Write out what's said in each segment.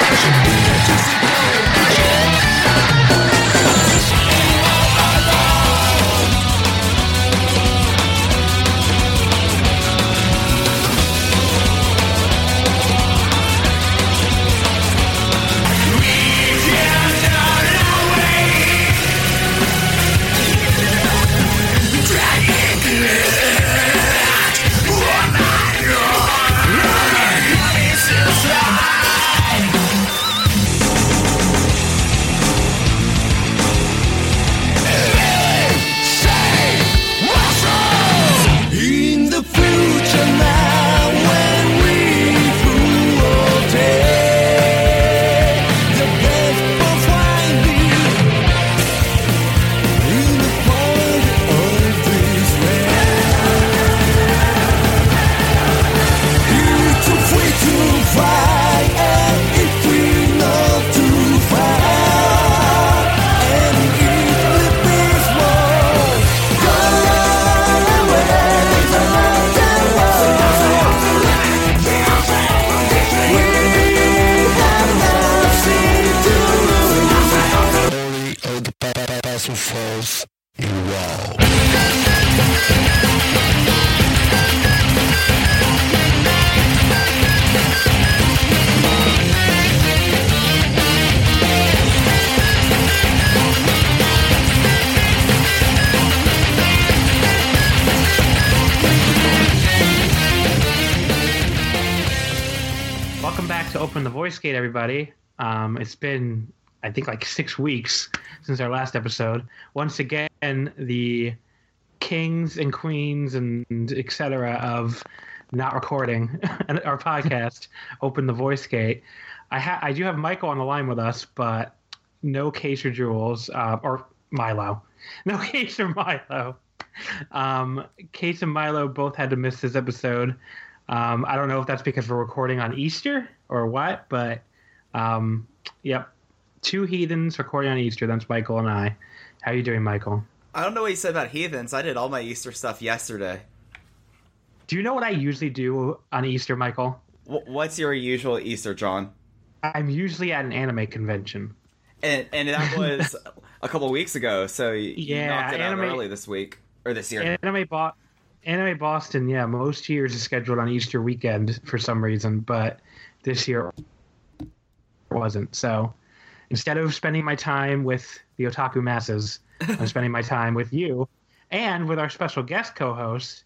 Max. Open the Voice Gate, everybody. Um, it's been, I think, like six weeks since our last episode. Once again, the kings and queens and etc. of not recording our podcast, Open the Voice Gate. I ha- I do have Michael on the line with us, but no Case or Jules uh, or Milo. No Case or Milo. Um, Case and Milo both had to miss this episode. Um, I don't know if that's because we're recording on Easter or what, but um, yep, two heathens recording on Easter. That's Michael and I. How you doing, Michael? I don't know what you said about heathens. I did all my Easter stuff yesterday. Do you know what I usually do on Easter, Michael? Wh- What's your usual Easter, John? I'm usually at an anime convention. And and that was a couple weeks ago, so you, Yeah, knocked it anime- out early this week or this year. Anime Bo- Anime Boston, yeah, most years is scheduled on Easter weekend for some reason, but this year wasn't. So instead of spending my time with the otaku masses, I'm spending my time with you and with our special guest co-host.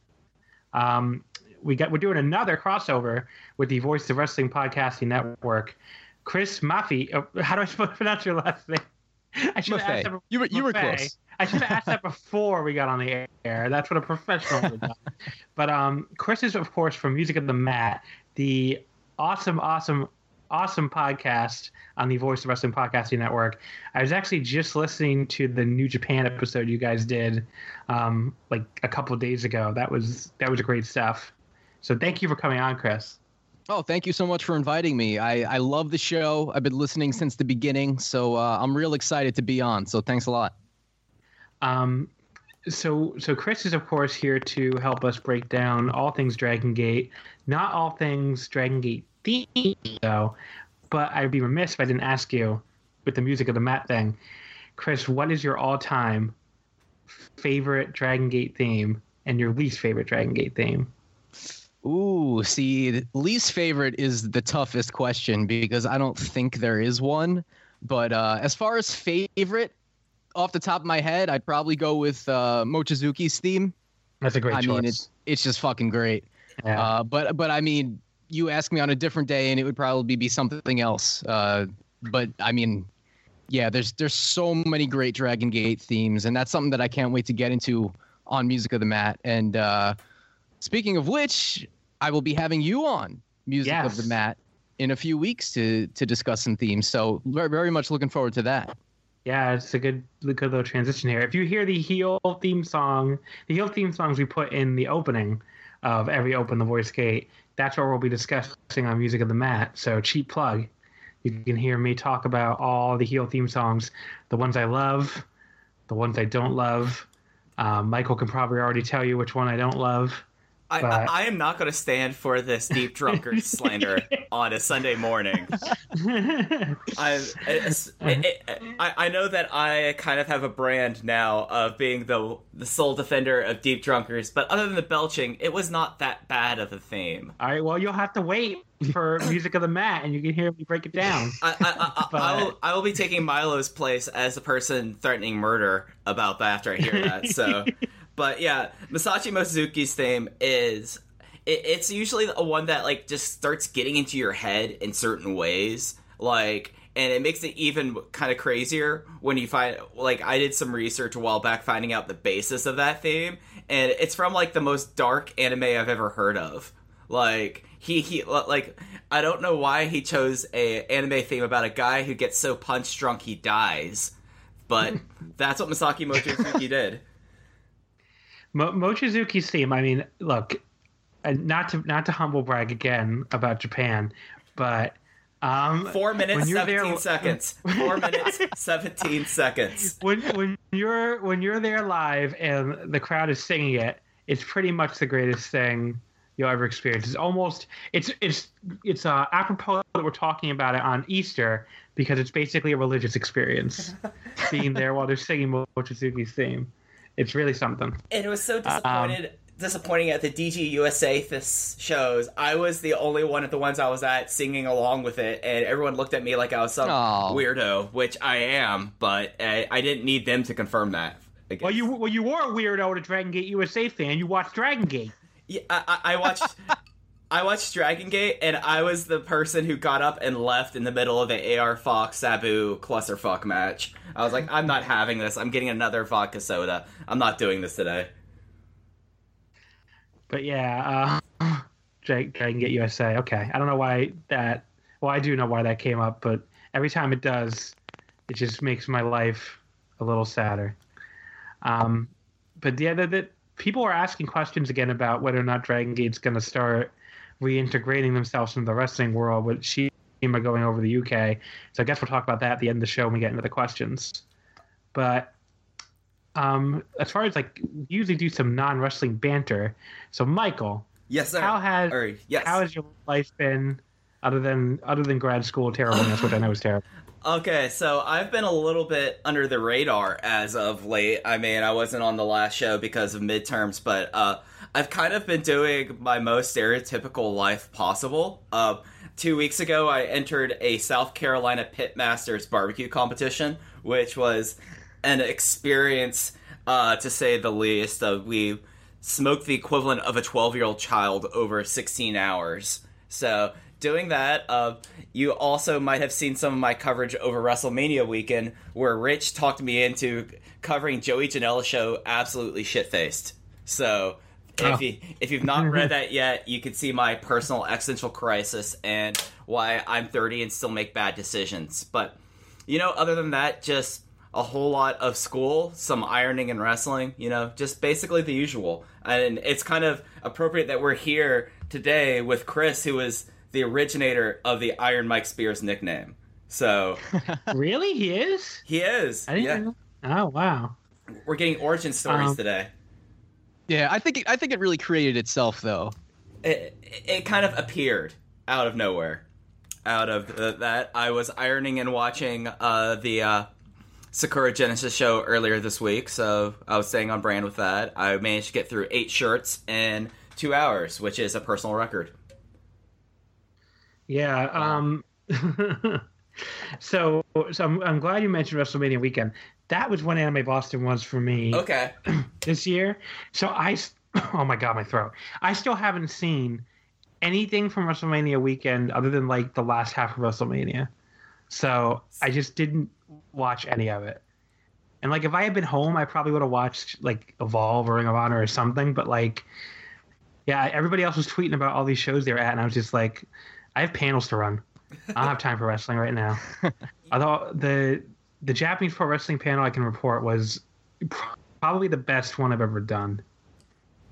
Um, we got we're doing another crossover with the Voice of Wrestling Podcasting Network. Chris Maffey, uh, how do I pronounce your last name? I should have asked that. You were- you were close. I should have asked that before we got on the air. That's what a professional would done. But um, Chris is, of course, from Music of the Mat, the awesome, awesome awesome podcast on the Voice of Wrestling Podcasting Network. I was actually just listening to the New Japan episode you guys did, um, like a couple of days ago. That was that was great stuff. So thank you for coming on, Chris. Oh, thank you so much for inviting me. I, I love the show. I've been listening since the beginning, so uh, I'm real excited to be on. So thanks a lot. Um, so so Chris is of course here to help us break down all things Dragon Gate, not all things Dragon Gate themed though. But I'd be remiss if I didn't ask you with the music of the mat thing, Chris. What is your all-time favorite Dragon Gate theme and your least favorite Dragon Gate theme? Ooh, see, least favorite is the toughest question because I don't think there is one. But uh, as far as favorite, off the top of my head, I'd probably go with uh, Mochizuki's theme. That's a great I choice. mean, it's it's just fucking great. yeah. Uh, but but I mean, you ask me on a different day, and it would probably be something else. Uh, but I mean, yeah, there's there's so many great Dragon Gate themes, and that's something that I can't wait to get into on Music of the Mat. And uh, speaking of which, I will be having you on Music of the Mat in a few weeks to to discuss some themes. So very very much looking forward to that. Yeah, it's a good, good little transition here. If you hear the heel theme song, the heel theme songs we put in the opening of every Open the Voice Gate, that's what we'll be discussing on Music of the Mat. So, cheap plug. You can hear me talk about all the heel theme songs, the ones I love, the ones I don't love. Um, Michael can probably already tell you which one I don't love. I, But- I, I am not going to stand for this deep drunkard slander on a Sunday morning. I, it, it, I I know that I kind of have a brand now of being the the sole defender of Deep Drunkers, but other than the belching, it was not that bad of a theme. all right, well, you'll have to wait for Music of the Mat, and you can hear me break it down. I, I, I, But- I, will, I will be taking Milo's place as the person threatening murder about that after I hear that. So, but yeah, Masashi Mochizuki's theme is it, it's usually a one that like just starts getting into your head in certain ways, like. And it makes it even kind of crazier when you find, like, I did some research a while back finding out the basis of that theme, and it's from, like, the most dark anime I've ever heard of. Like he he like I don't know why he chose a anime theme about a guy who gets so punch drunk he dies, but that's what Masaaki Mochizuki did. Mo- Mochizuki's theme. I mean, look, not to not to humble brag again about Japan, but um, Four minutes seventeen there- seconds. Four minutes seventeen seconds. when when you're when you're there live and the crowd is singing it, it's pretty much the greatest thing you'll ever experience. It's almost it's it's it's uh, apropos that we're talking about it on Easter because it's basically a religious experience. being there while they're singing Mochizuki's theme, it's really something. And it was so uh, um, disappointed. disappointing at the DG USA this shows. I was the only one at the ones I was at singing along with it, and everyone looked at me like I was some Aw. weirdo, which I am. But I, I didn't need them to confirm that. Well, you well you were a weirdo to Dragon Gate USA fan. You watched Dragon Gate. Yeah, I, I I watched. I watched Dragon Gate, and I was the person who got up and left in the middle of the AR Fox Sabu clusterfuck match. I was like, I'm not having this. I'm getting another vodka soda. I'm not doing this today. But yeah, uh, Dragon Dragon Gate USA. Okay, I don't know why that. Well, I do know why that came up, but every time it does, it just makes my life a little sadder. Um, but yeah, that people are asking questions again about whether or not Dragon Gate's going to start reintegrating themselves into the wrestling world with Shima going over the UK. So I guess we'll talk about that at the end of the show when we get into the questions. But um, as far as like we usually do some non wrestling banter. So Michael, Yes, sir. how has yes. how has your life been other than other than grad school terribleness, which I know is terrible? Okay, so I've been a little bit under the radar as of late. I mean, I wasn't on the last show because of midterms, but uh, I've kind of been doing my most stereotypical life possible. Uh, two weeks ago, I entered a South Carolina Pitmasters barbecue competition, which was an experience, uh, to say the least. Uh, we smoked the equivalent of a 12 year old child over 16 hours. So, doing that, uh, you also might have seen some of my coverage over WrestleMania weekend, where Rich talked me into covering Joey Janela's show absolutely shit faced. So, Oh. If you if you've not read that yet, you can see my personal existential crisis and why I'm 30 and still make bad decisions. But you know, other than that, just a whole lot of school, some ironing and wrestling. You know, just basically the usual. And it's kind of appropriate that we're here today with Chris, who is the originator of the Iron Mike Spears nickname. So really, he is. He is. didn't yeah, know. Oh wow. we're getting origin stories Um, today. Yeah, I think it, I think it really created itself though. it, it kind of appeared out of nowhere. Out of the, that, I was ironing and watching uh, the uh, Sakura Genesis show earlier this week, so I was staying on brand with that. I managed to get through eight shirts in two hours, which is a personal record. Yeah. Um. so, so I'm, I'm glad you mentioned WrestleMania weekend. That was when Anime Boston was for me Okay. this year. So I oh my god, my throat. I still haven't seen anything from WrestleMania weekend other than like the last half of WrestleMania. So I just didn't watch any of it. And like if I had been home, I probably would have watched like Evolve or Ring of Honor or something. But like, yeah, everybody else was tweeting about all these shows they were at, and I was just like, I have panels to run. I don't have time for wrestling right now. Although the the Japanese pro wrestling panel I can report was pr- probably the best one I've ever done.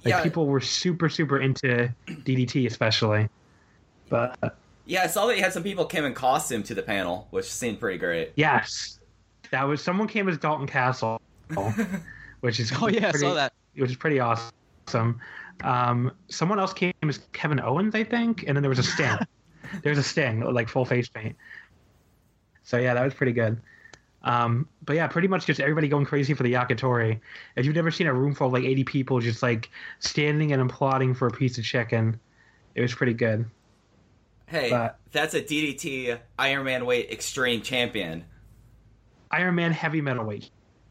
Like Yeah. people were super super into DDT especially. But Yeah, I saw that you had some people came in costume to the panel, which seemed pretty great. yes, that was someone came as Dalton Castle, which is Oh yeah, I pretty, saw that. which is pretty awesome. Um, someone else came as Kevin Owens, I think, and then there was a Sting. there was a Sting, like full face paint. So yeah, that was pretty good. Um, but yeah, pretty much just everybody going crazy for the Yakitori. If you've never seen a room full of like 80 people just like standing and applauding for a piece of chicken, it was pretty good. Hey, But- that's a DDT Iron Man weight extreme champion. Iron Man heavy metalweight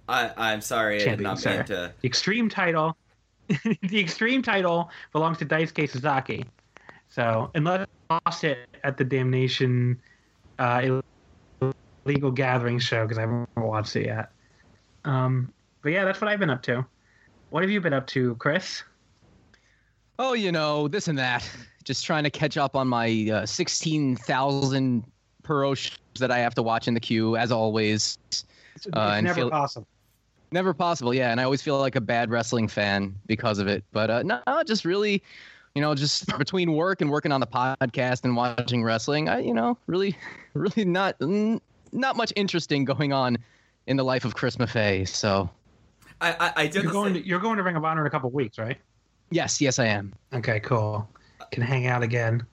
I, I'm sorry, I did champion, not sir. mean to. The extreme title, the extreme title belongs to Daisuke Sasaki. So unless lost it at the Damnation uh, Illegal Gathering show because I haven't watched it yet. Um, but yeah, that's what I've been up to. What have you been up to, Chris? Oh, you know, this and that. Just trying to catch up on my uh, 16,000 pro shows that I have to watch in the queue, as always. It's, Uh, it's and never feel- possible. Never possible, yeah. And I always feel like a bad wrestling fan because of it. But uh, no, just really, you know, just between work and working on the podcast and watching wrestling, I, you know, really, really not n- not much interesting going on in the life of Chris Maffei. So I, I, I did You're going same- to, you're going to Ring of Honor in a couple weeks, right? yes, yes, I am. Okay, cool. Can hang out again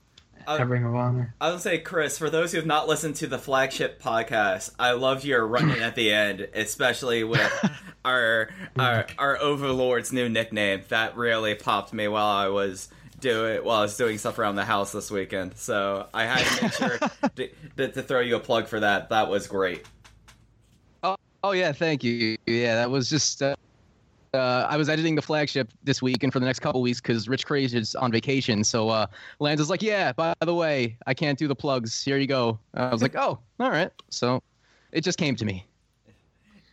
Uh, at Ring of Honor. I would say, Chris, for those who have not listened to the flagship podcast, I loved your run-in at the end, especially with our, our our overlord's new nickname. That really popped me while I was doing while I was doing stuff around the house this weekend. So I had to make sure to, to, to throw you a plug for that. That was great. Oh, oh yeah, thank you. Yeah, that was just. Uh, uh, I was editing the flagship this week and for the next couple weeks because Rich Craze is on vacation. So uh, Lance is like, "Yeah, by the way, I can't do the plugs. Here you go." I was like, "Oh, all right." So it just came to me.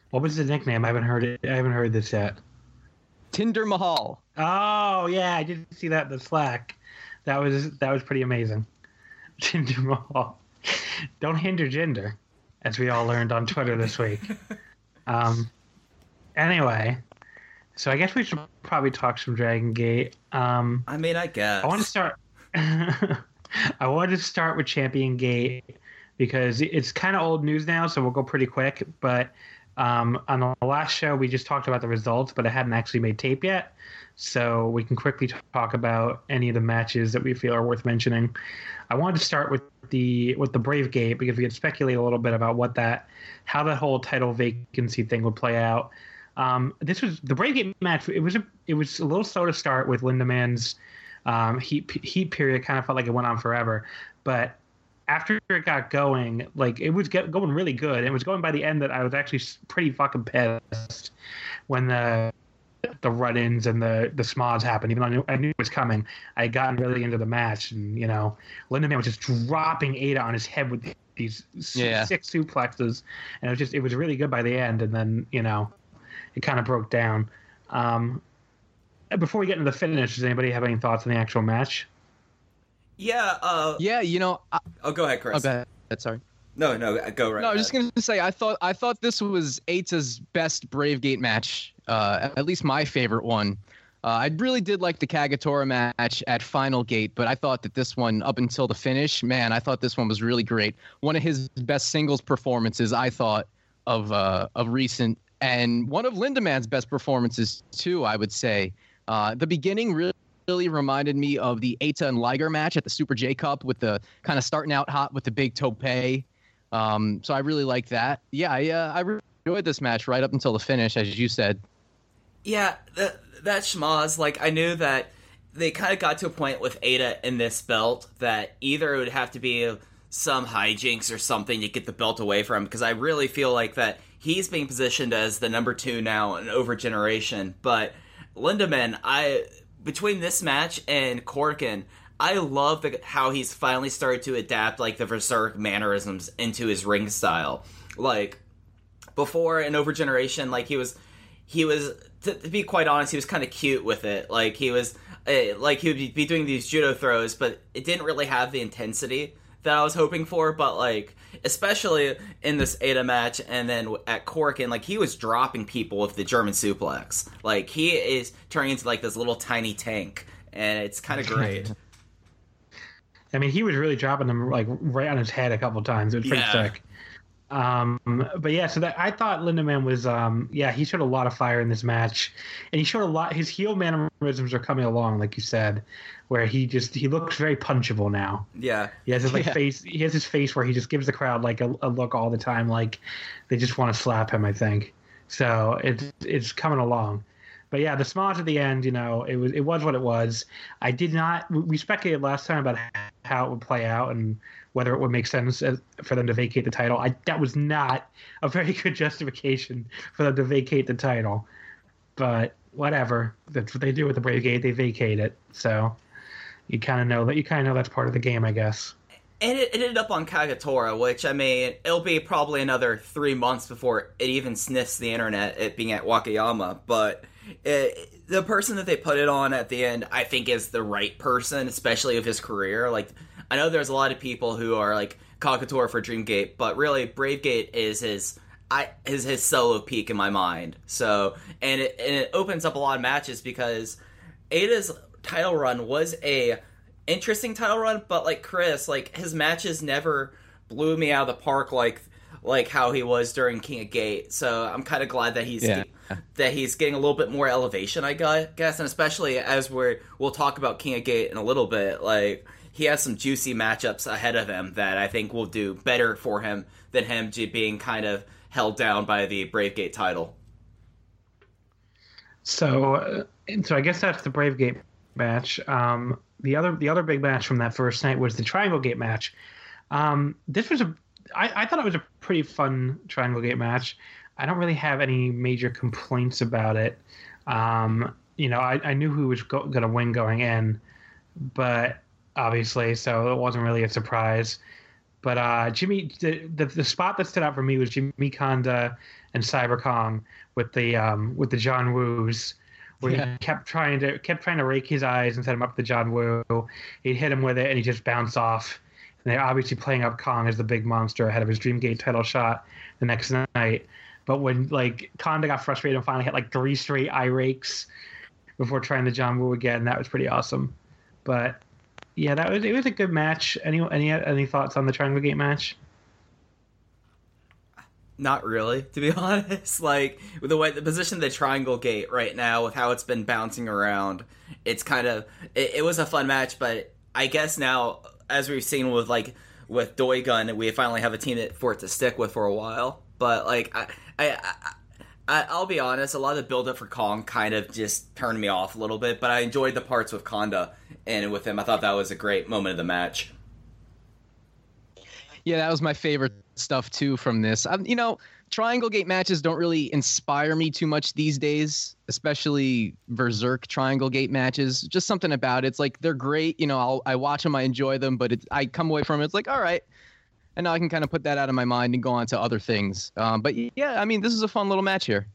What was the nickname? I haven't heard it. I haven't heard this yet. Tinder Mahal. Oh yeah, I did see that in the Slack. That was that was pretty amazing. Gender Mahal. Don't hinder gender, as we all learned on Twitter this week. Um. Anyway, so I guess we should probably talk some Dragon Gate. Um. I mean, I guess. I want to start. I wanted to start with Champion Gate because it's kind of old news now, so we'll go pretty quick. But um, on the last show, we just talked about the results, but I hadn't actually made tape yet. So we can quickly talk about any of the matches that we feel are worth mentioning. I wanted to start with the with the Brave Gate because we could speculate a little bit about what that, how that whole title vacancy thing would play out. Um, this was the Brave Gate match. It was a it was a little slow to start with Lindaman's um, heat heat period. Kind of felt like it went on forever, but after it got going, like it was get, going really good. It was going by the end that I was actually pretty fucking pissed when the the run-ins and the the smods happened. Even though I knew, I knew it was coming, I had gotten really into the match, and you know, Lindaman was just dropping Eita on his head with these s- Yeah. six suplexes, and it was just it was really good by the end. And then you know, it kind of broke down. Um, before we get into the finish, does anybody have any thoughts on the actual match? Yeah. Uh, Yeah, you know, I, Oh, go ahead, Chris. oh, go ahead. Sorry. No, no, go right. No, I was just gonna say I thought I thought this was Eita's best Brave Gate match, uh, at least my favorite one. Uh, I really did like the Kagetora match at Final Gate, but I thought that this one, up until the finish, man, I thought this one was really great. One of his best singles performances, I thought, of uh, of recent, and one of Lindaman's best performances too. I would say uh, the beginning really. Really reminded me of the Eita and Liger match at the Super J Cup with the kind of starting out hot with the big tope um, so I really like that. Yeah, I, uh, I enjoyed this match right up until the finish, as you said. Yeah, that that schmozz. Like I knew that they kind of got to a point with Eita in this belt that either it would have to be some hijinks or something to get the belt away from because I really feel like that he's being positioned as the number two now in over generation. But Lindaman, I between this match and Korakuen, I love the, how he's finally started to adapt like the berserk mannerisms into his ring style. Like before in over generation, like he was he was to, to be quite honest, he was kind of cute with it. Like he was uh, like he would be, doing these judo throws, but it didn't really have the intensity that I was hoping for. But like especially in this Eita match, and then at Korakuen, like he was dropping people with the German suplex. Like he is turning into like this little tiny tank, and it's kind of great. I mean, he was really dropping them like right on his head a couple times. It was pretty Yeah. sick. Um, but yeah, so that I thought Lindaman was, um, yeah, he showed a lot of fire in this match, and he showed a lot. His heel mannerisms are coming along, like you said, where he just he looks very punchable now. yeah, He has his like Yeah. face. He has his face where he just gives the crowd like a, a look all the time, like they just want to slap him. I think so. It's it's coming along. But yeah, the smart at the end, you know, it was it was what it was. I did not. We speculated last time about how it would play out and whether it would make sense uh, for them to vacate the title. I that was not a very good justification for them to vacate the title. But whatever, that's what they do with the Brave Gate. They vacate it. So you kind of know that you kind of know that's part of the game, I guess. And it, it ended up on Kagetora, which I mean, it'll be probably another three months before it even sniffs the internet. It being at Wakayama, but it, the person that they put it on at the end, I think, is the right person, especially of his career. Like, I know there's a lot of people who are like Kagetora for Dreamgate, but really, Bravegate is his. I is his solo peak in my mind. So, and it and it opens up a lot of matches because Eita's title run was a interesting title run, but like Chris, like his matches never blew me out of the park like like how he was during King of Gate. So I'm kind of glad that he's Yeah. that he's getting a little bit more elevation, I guess, and especially as we're we'll talk about King of Gate in a little bit. Like he has some juicy matchups ahead of him that I think will do better for him than him j- being kind of held down by the Brave Gate title. So, uh, and so I guess that's the Brave Gate match. Um, the other the other big match from that first night was the Triangle Gate match. Um, this was a I, I thought it was a pretty fun Triangle Gate match. I don't really have any major complaints about it. Um, you know, I, I knew who was go- going to win going in, but obviously, so it wasn't really a surprise. But uh, Jimmy, the, the the spot that stood out for me was Jimmy Kanda and Cyber Kong with the um, with the John Woos, where Yeah. he kept trying to kept trying to rake his eyes and set him up to John Woo. He'd hit him with it, and he just bounced off. And they're obviously playing up Kong as the big monster ahead of his Dreamgate title shot the next night. But when like Kanda got frustrated and finally hit like three straight eye rakes before trying the John Woo again, that was pretty awesome. But yeah, that was it was a good match. Any any any thoughts on the Triangle Gate match? Not really, to be honest. Like with the way the position of the triangle gate right now, with how it's been bouncing around, it's kind of it, it was a fun match. But I guess now, as we've seen with like with Doigun, we finally have a team that for it to stick with for a while. But like I, I, I I'll be honest, a lot of the build up for Kong kind of just turned me off a little bit. But I enjoyed the parts with Kanda and with him. I thought that was a great moment of the match. Yeah, that was my favorite stuff too from this. Um, you know, triangle gate matches don't really inspire me too much these days, especially Berserk triangle gate matches. Just something about it. It's like they're great. You know, I'll, I watch them, I enjoy them, but it, I come away from it. It's like, all right. And now I can kind of put that out of my mind and go on to other things. Um, but yeah, I mean, this is a fun little match here.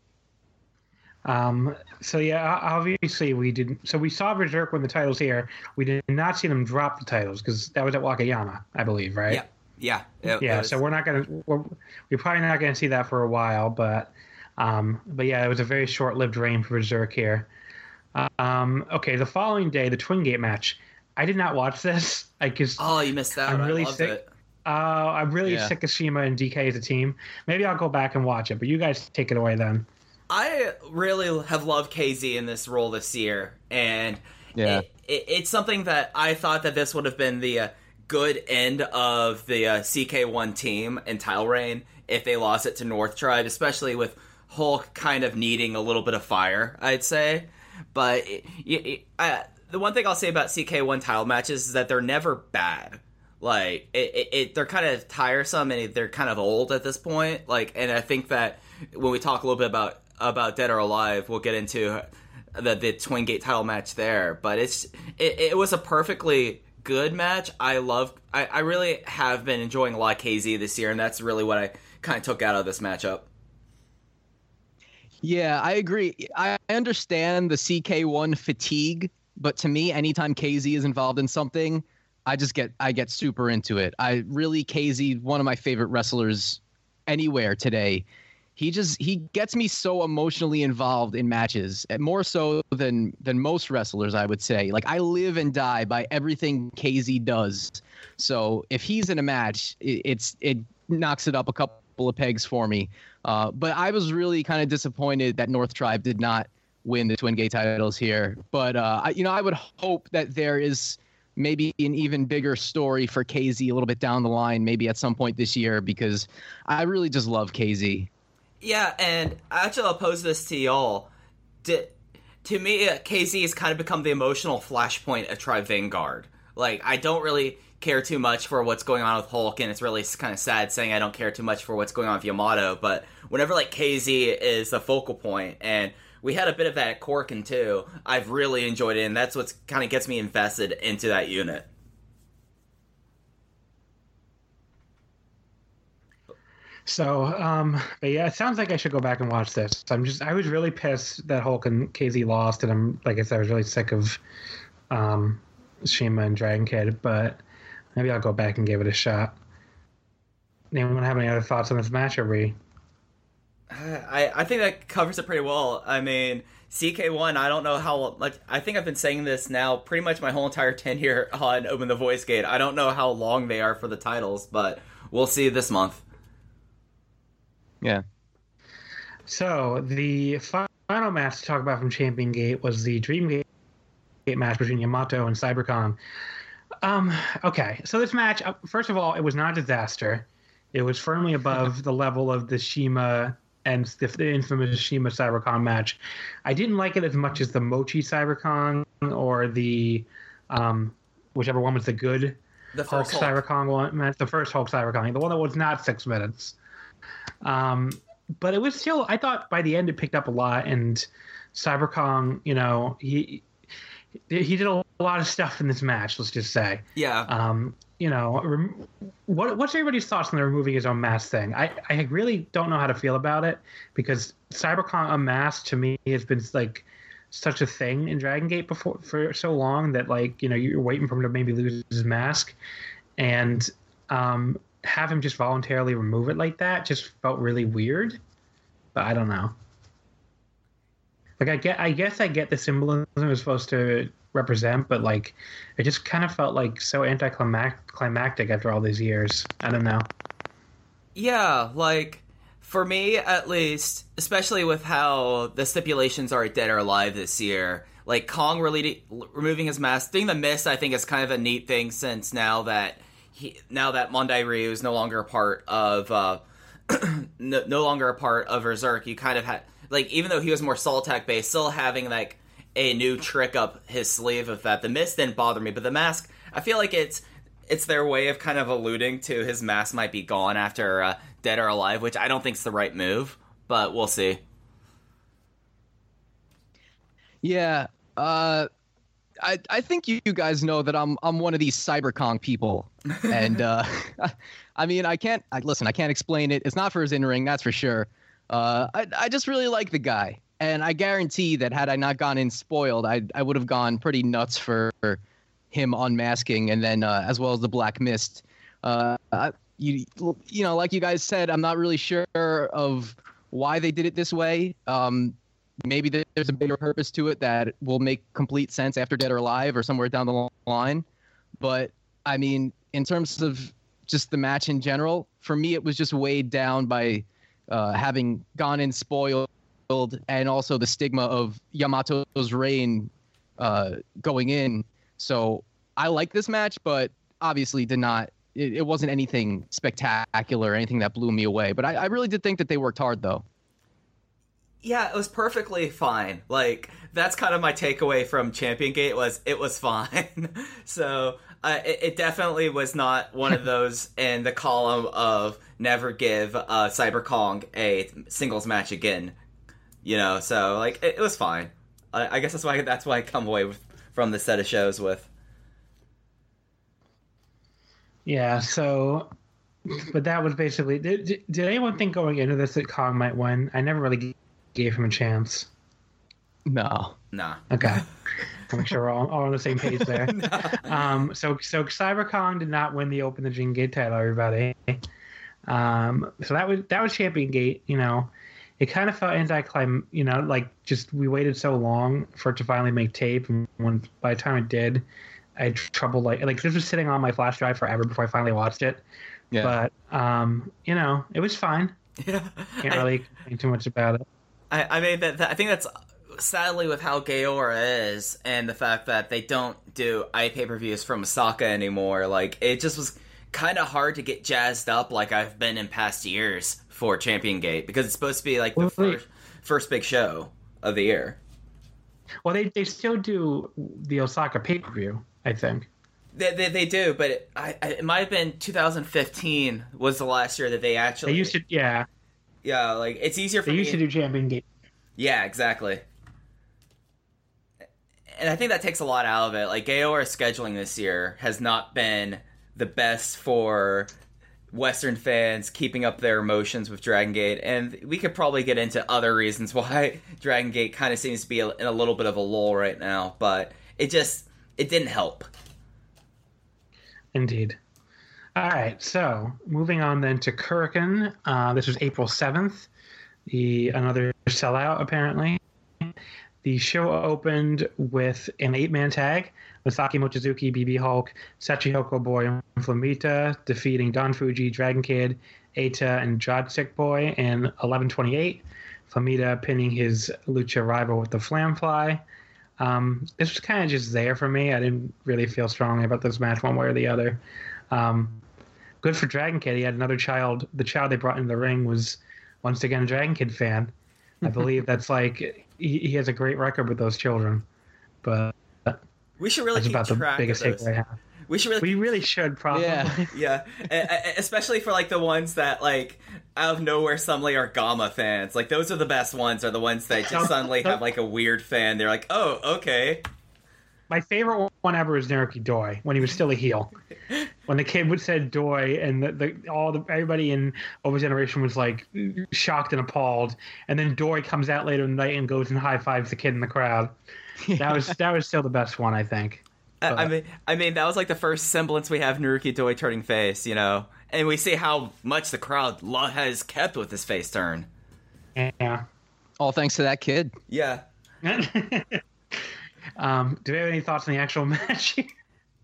Um, so yeah, obviously we didn't. So we saw Berserk win the titles here. We did not see them drop the titles because that was at Wakayama, I believe, right? Yeah, yeah, it- yeah. it was- So we're not gonna. We're, we're probably not gonna see that for a while, but um, but yeah, it was a very short-lived reign for Berserk here. Um, okay, the following day, the Twin Gate match. I did not watch this. I just Oh, you missed out. I'm really loved sick. it. Uh, I'm really Yeah. sick of Shima and DK as a team. Maybe I'll go back and watch it, but you guys take it away then. I really have loved KZ in this role this year, and Yeah. it, it, it's something that I thought that this would have been the uh, good end of the uh, CK1 team in Tile Rain if they lost it to North Tribe, especially with Hulk kind of needing a little bit of fire, I'd say. But it, it, I, the one thing I'll say about CK1 title matches is that they're never bad. Like it, they're kind of tiresome and they're kind of old at this point. Like, and I think that when we talk a little bit about about Dead or Alive, we'll get into the the Twin Gate title match there. But it's it, it was a perfectly good match. I love. I, I really have been enjoying a lot of KZ this year, and that's really what I kind of took out of this matchup. Yeah, I agree. I understand the CK1 fatigue, but to me, anytime KZ is involved in something, I just get I get super into it. I really KZ one of my favorite wrestlers anywhere today. He just he gets me so emotionally involved in matches, more so than than most wrestlers, I would say. Like I live and die by everything KZ does. So if he's in a match, it, it's it knocks it up a couple of pegs for me. Uh, but I was really kind of disappointed that North Tribe did not win the Twin Gate titles here. But uh, I, you know, I would hope that there is maybe an even bigger story for KZ a little bit down the line, maybe at some point this year, because I really just love KZ. Yeah, and actually, I'll pose this to y'all. D- to me, uh, KZ has kind of become the emotional flashpoint of Tribe Vanguard. Like, I don't really care too much for what's going on with Hulk, and it's really kind of sad saying I don't care too much for what's going on with Yamato, but whenever, like, KZ is the focal point, and we had a bit of that at Korakuen, too, I've really enjoyed it, and that's what kind of gets me invested into that unit. So, um, but yeah, it sounds like I should go back and watch this. I'm just, I was really pissed that Hulk and KZ lost, and I'm, like I said, I was really sick of um, Shima and Dragon Kid, but maybe I'll go back and give it a shot. Anyone have any other thoughts on this match, or we? I, I think that covers it pretty well. I mean, CK1, I don't know how much. I think I've been saying this now pretty much my whole entire tenure on Open the Voice Gate. I don't know how long they are for the titles, but we'll see this month. Yeah. So the final match to talk about from Champion Gate was the Dream Gate match between Yamato and Cyber Kong. Um, okay, so this match, uh, first of all, it was not a disaster. It was firmly above the level of the Shima and the, the infamous Shima Cyber Kong match. I didn't like it as much as the Mochi Cyber Kong or the um, whichever one was the good The Hulk first Hulk. Cyber Kong one match, the first Hulk Cyber Kong, the one that was not six minutes. Um, but it was still, I thought by the end it picked up a lot, and Cyber Kong, you know, he he did a lot of stuff in this match. Let's just say, Yeah. um, you know, rem- what what's everybody's thoughts on the removing his own mask thing? I I really don't know how to feel about it because Cyber Kong unmasked to me has been like such a thing in Dragon Gate before for so long that like you know you're waiting for him to maybe lose his mask, and um, have him just voluntarily remove it like that just felt really weird. But I don't know. Like I get, I guess I get the symbolism it was supposed to represent, but like it just kind of felt like so anticlimactic after all these years. I don't know. Yeah, like for me at least, especially with how the stipulations are Dead or Alive this year, like Kong really removing his mask, doing the mist, I think is kind of a neat thing since now that he now that Mondai Ryu is no longer a part of uh no, no longer a part of Berserk, you kind of had like even though he was more soul attack based, still having like a new trick up his sleeve of that. The mist didn't bother me, but the mask, I feel like it's it's their way of kind of alluding to his mask might be gone after uh, Dead or Alive, which I don't think is the right move, but we'll see. Yeah. Uh, I I think you, guys know that I'm I'm one of these Cyber Kong people, and uh, I mean I can't I, listen I can't explain it. It's not for his in ring, that's for sure. Uh, I I just really like the guy, And I guarantee that had I not gone in spoiled, I I would have gone pretty nuts for him unmasking, and then uh, as well as the Black Mist. Uh, I- you you know, like you guys said, I'm not really sure of why they did it this way. Um, maybe there's a bigger purpose to it that will make complete sense after Dead or Alive or somewhere down the line. But I mean, in terms of just the match in general, for me, it was just weighed down by uh, having gone in spoiled and also the stigma of Yamato's reign uh, going in. So I like this match, but obviously did not. It, it wasn't anything spectacular, or anything that blew me away. But I, I really did think that they worked hard, though. Yeah, it was perfectly fine. Like that's kind of my takeaway from Champion Gate was it was fine. so uh, it, it definitely was not one of those in the column of never give uh, Cyber Kong a singles match again. You know, so like it, it was fine. I, I guess that's why that's why I come away with, from the set of shows with. Yeah, so, but that was basically. Did, did- did anyone think going into this that Kong might win? I never really gave him a chance. No. Nah. Okay. I'm sure we're all, all on the same page there. Um, so, so Cyber Kong did not win the Open the Dream Gate title, everybody. Um, so that was that was Champion Gate. You know, it kind of felt anti-clim. You know, like just we waited so long for it to finally make tape, and when by the time it did, I had trouble like like this was sitting on my flash drive forever before I finally watched it. Yeah. But um, you know, it was fine. Yeah. Can't really complain too much about it. I, I mean, that, that, I think that's sadly with how Gaora is, and the fact that they don't do i pay per views from Osaka anymore. Like, it just was kind of hard to get jazzed up like I've been in past years for Champion Gate because it's supposed to be like the Well, first first big show of the year. Well, they they still do the Osaka pay per view. I think. They, they, they do, but it, I, I- it might have been 2015 was the last year that they actually. They used to, yeah. Yeah, like it's easier for They me. used to do Champion Gate. Yeah, exactly. And I think that takes a lot out of it. Like Gaora's scheduling this year has not been the best for Western fans keeping up their emotions with Dragon Gate, and we could probably get into other reasons why Dragon Gate kind of seems to be in a little bit of a lull right now. But it just it didn't help. Indeed. All right, so moving on then to Korakuen. Uh, this was April seventh. The another sellout apparently. The show opened with an eight-man tag: Masaaki Mochizuki, BB Hulk, Shachihoko Boy, and Flamita defeating Don Fuji, Dragon Kid, Eita, and Draztick Boy in 11:28. Flamita pinning his lucha rival with the Flamfly. Um, this was kind of just there for me. I didn't really feel strongly about this match one way or the other. Um, good for Dragon Kid. He had another child. The child they brought into the ring was once again a Dragon Kid fan. I believe that's like he, he has a great record with those children. But We should really that's keep about the track biggest of those. takeaway I have. We should really We really should probably. Yeah. Yeah, especially for like the ones that like out of nowhere suddenly are Gamma fans. Like those are the best ones. Are the ones that just suddenly have like a weird fan. They're like, oh, okay. My favorite one ever was Naruki Doi when he was still a heel. When the kid would said Doi and the, the all the everybody in Over Generation was like shocked and appalled, and then Doi comes out later in the night and goes and high fives the kid in the crowd. That was that was still the best one, I think. I- I mean, I mean that was like the first semblance we have Naruki Doi turning face, you know, and we see how much the crowd has kept with his face turn. Yeah. All thanks to that kid. Yeah, um, do we have any thoughts on the actual match?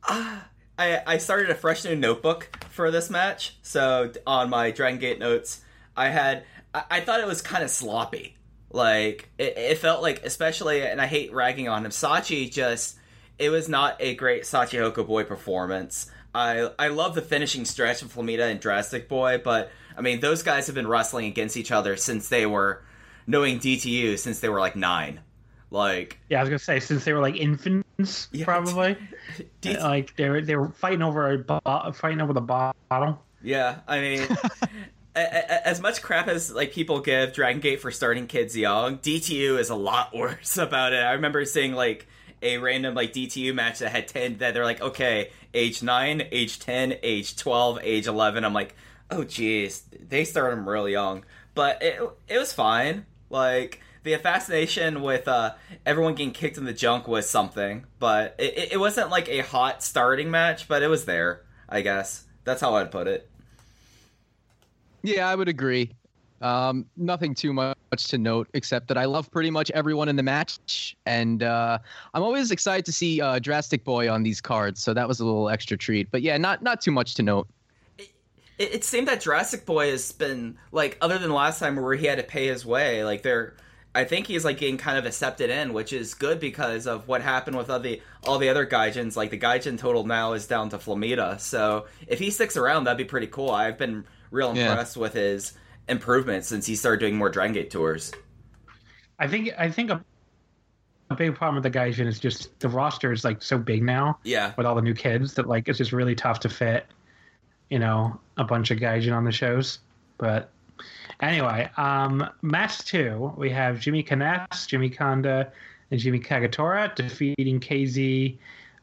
I, I started a fresh new notebook for this match. So on my Dragon Gate notes, I had I, I thought it was kind of sloppy. Like it, it felt like, especially, and I hate ragging on him. Sachi just it was not a great Shachihoko Boy performance. I I love the finishing stretch of Flamita and Draztick Boy, but I mean those guys have been wrestling against each other since they were knowing DTU since they were like nine. Like yeah, I was gonna say since they were like infants, Yeah. probably. D- like they were they were fighting over a bo- fighting over the bottle. Yeah, I mean, a- a- as much crap as like people give Dragon Gate for starting kids young, DTU is a lot worse about it. I remember seeing like a random like DTU match that had ten that they're like, okay, age nine, age ten, age twelve, age eleven. I'm like, oh geez, they started them real young, but it it was fine. Like the fascination with uh, everyone getting kicked in the junk was something, but it, it- wasn't like a hot starting match, but it was there. I guess that's how I'd put it. Yeah, I would agree. Um, nothing too much to note except that I love pretty much everyone in the match, and uh, I'm always excited to see uh, Draztick Boy on these cards. So that was a little extra treat. But yeah, not not too much to note. It, it seemed that Draztick Boy has been like, other than last time where he had to pay his way, like they're. I think he's like getting kind of accepted in, which is good because of what happened with all the all the other Gaijins. Like the Gaijin total now is down to Flamita, so if he sticks around, that'd be pretty cool. I've been real Yeah. impressed with his improvement since he started doing more Dragon Gate tours. I think I think a, a big problem with the Gaijin is just the roster is like so big now Yeah, with all the new kids that like it's just really tough to fit, you know, a bunch of Gaijin on the shows. But anyway, um, match two we have Jimmy Kaness, Jimmy Kanda, and Jimmy Kagetora defeating KZ,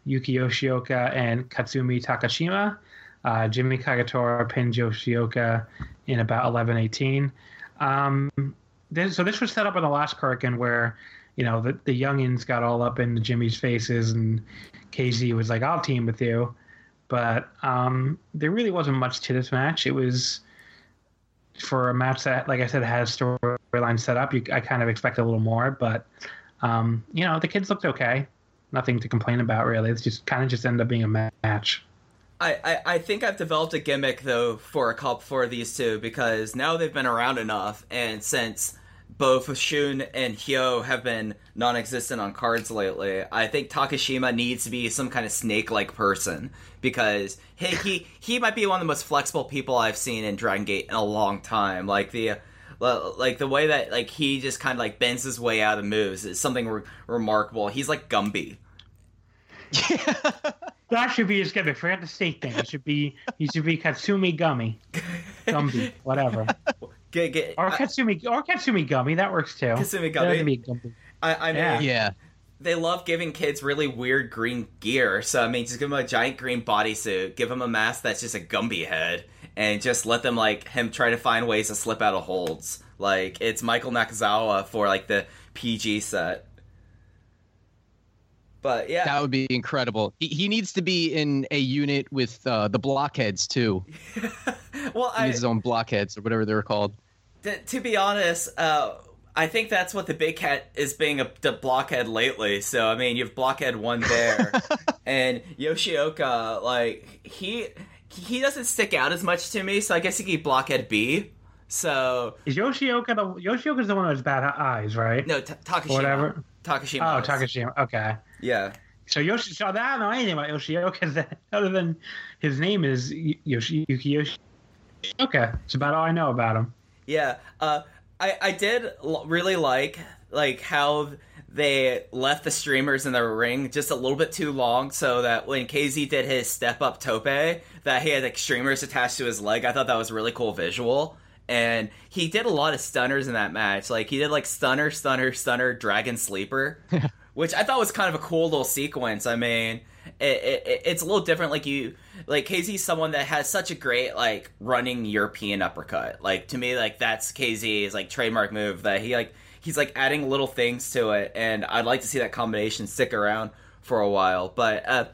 Yuki Yoshioka, and Katsumi Takashima. Uh, Jimmy Kagetora pinned Yoshioka in about 11-18. Um, this, so this was set up in the last Korakuen where, you know, the, the youngins got all up into Jimmy's faces and KZ was like, I'll team with you. But um, there really wasn't much to this match. It was for a match that, like I said, has storyline set up. You, I kind of expect a little more, but um, you know, the kids looked okay. Nothing to complain about really. It's just kind of just ended up being a match. I, I, I think I've developed a gimmick though for a couple for these two because now they've been around enough, and since both Shun and Hyo have been non-existent on cards lately, I think Takashima needs to be some kind of snake-like person because he he he might be one of the most flexible people I've seen in Dragon Gate in a long time. Like the like the way that like he just kind of like bends his way out of moves is something re- remarkable. He's like Gumby. That should be his gimmick. Forget the state thing. It should be he should be Katsumi Gummy, Gumby, whatever, Get, get, or I, Katsumi or Katsumi Gummy. That works too. Katsumi That Gummy. Gumby. I, I mean, Yeah. Yeah. they love giving kids really weird green gear. So I mean, just give them a giant green bodysuit, give them a mask that's just a Gumby head, and just let them like him try to find ways to slip out of holds. Like it's Michael Nakazawa for like the PG set. But yeah, That would be incredible. He, he needs to be in a unit with uh, the blockheads too. well, He I, needs his own blockheads or whatever they were called. t- to be honest, uh, I think that's what the big cat is being a the blockhead lately. So I mean, you have blockhead one there, and Yoshioka like he he doesn't stick out as much to me. So I guess he could be blockhead B. So Is Yoshioka the Yoshioka's the one with his bad eyes, right? no, T- Takashima. Whatever. Takashima. Oh, is. Takashima. Okay. Yeah. So Yoshi, so I don't know anything about Yoshioka other than his name is Yoshi Yuki Yoshi. Okay, it's about all I know about him. Yeah, uh, I I did l- really like like how they left the streamers in the ring just a little bit too long, so that when KZ did his step up tope, that he had like streamers attached to his leg. I thought that was a really cool visual. And he did a lot of stunners in that match. Like he did like stunner, stunner, stunner, dragon sleeper, which I thought was kind of a cool little sequence. I mean, it, it, it- it's a little different. Like you, like KZ's someone that has such a great like running European uppercut. Like to me, like that's KZ's like trademark move that he like he's like adding little things to it, and I'd like to see that combination stick around for a while. But uh,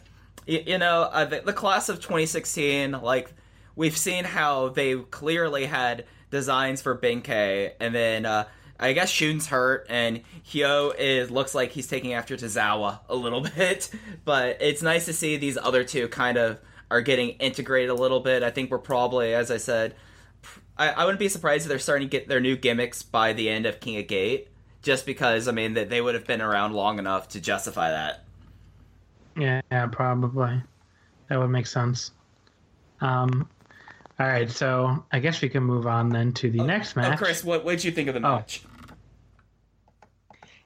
you, you know, uh, the, the class of 2016, like we've seen how they clearly had designs for Benkei, and then uh, I guess Shun's hurt, and Hyo is looks like he's taking after Tozawa a little bit. But it's nice to see these other two kind of are getting integrated a little bit. I think we're probably, as I said, I, I wouldn't be surprised if they're starting to get their new gimmicks by the end of King of Gate, just because I mean that they would have been around long enough to justify that. Yeah, yeah, probably. That would make sense. Um, all right, so I guess we can move on then to the next match. Oh, Chris, what did you think of the Oh. match?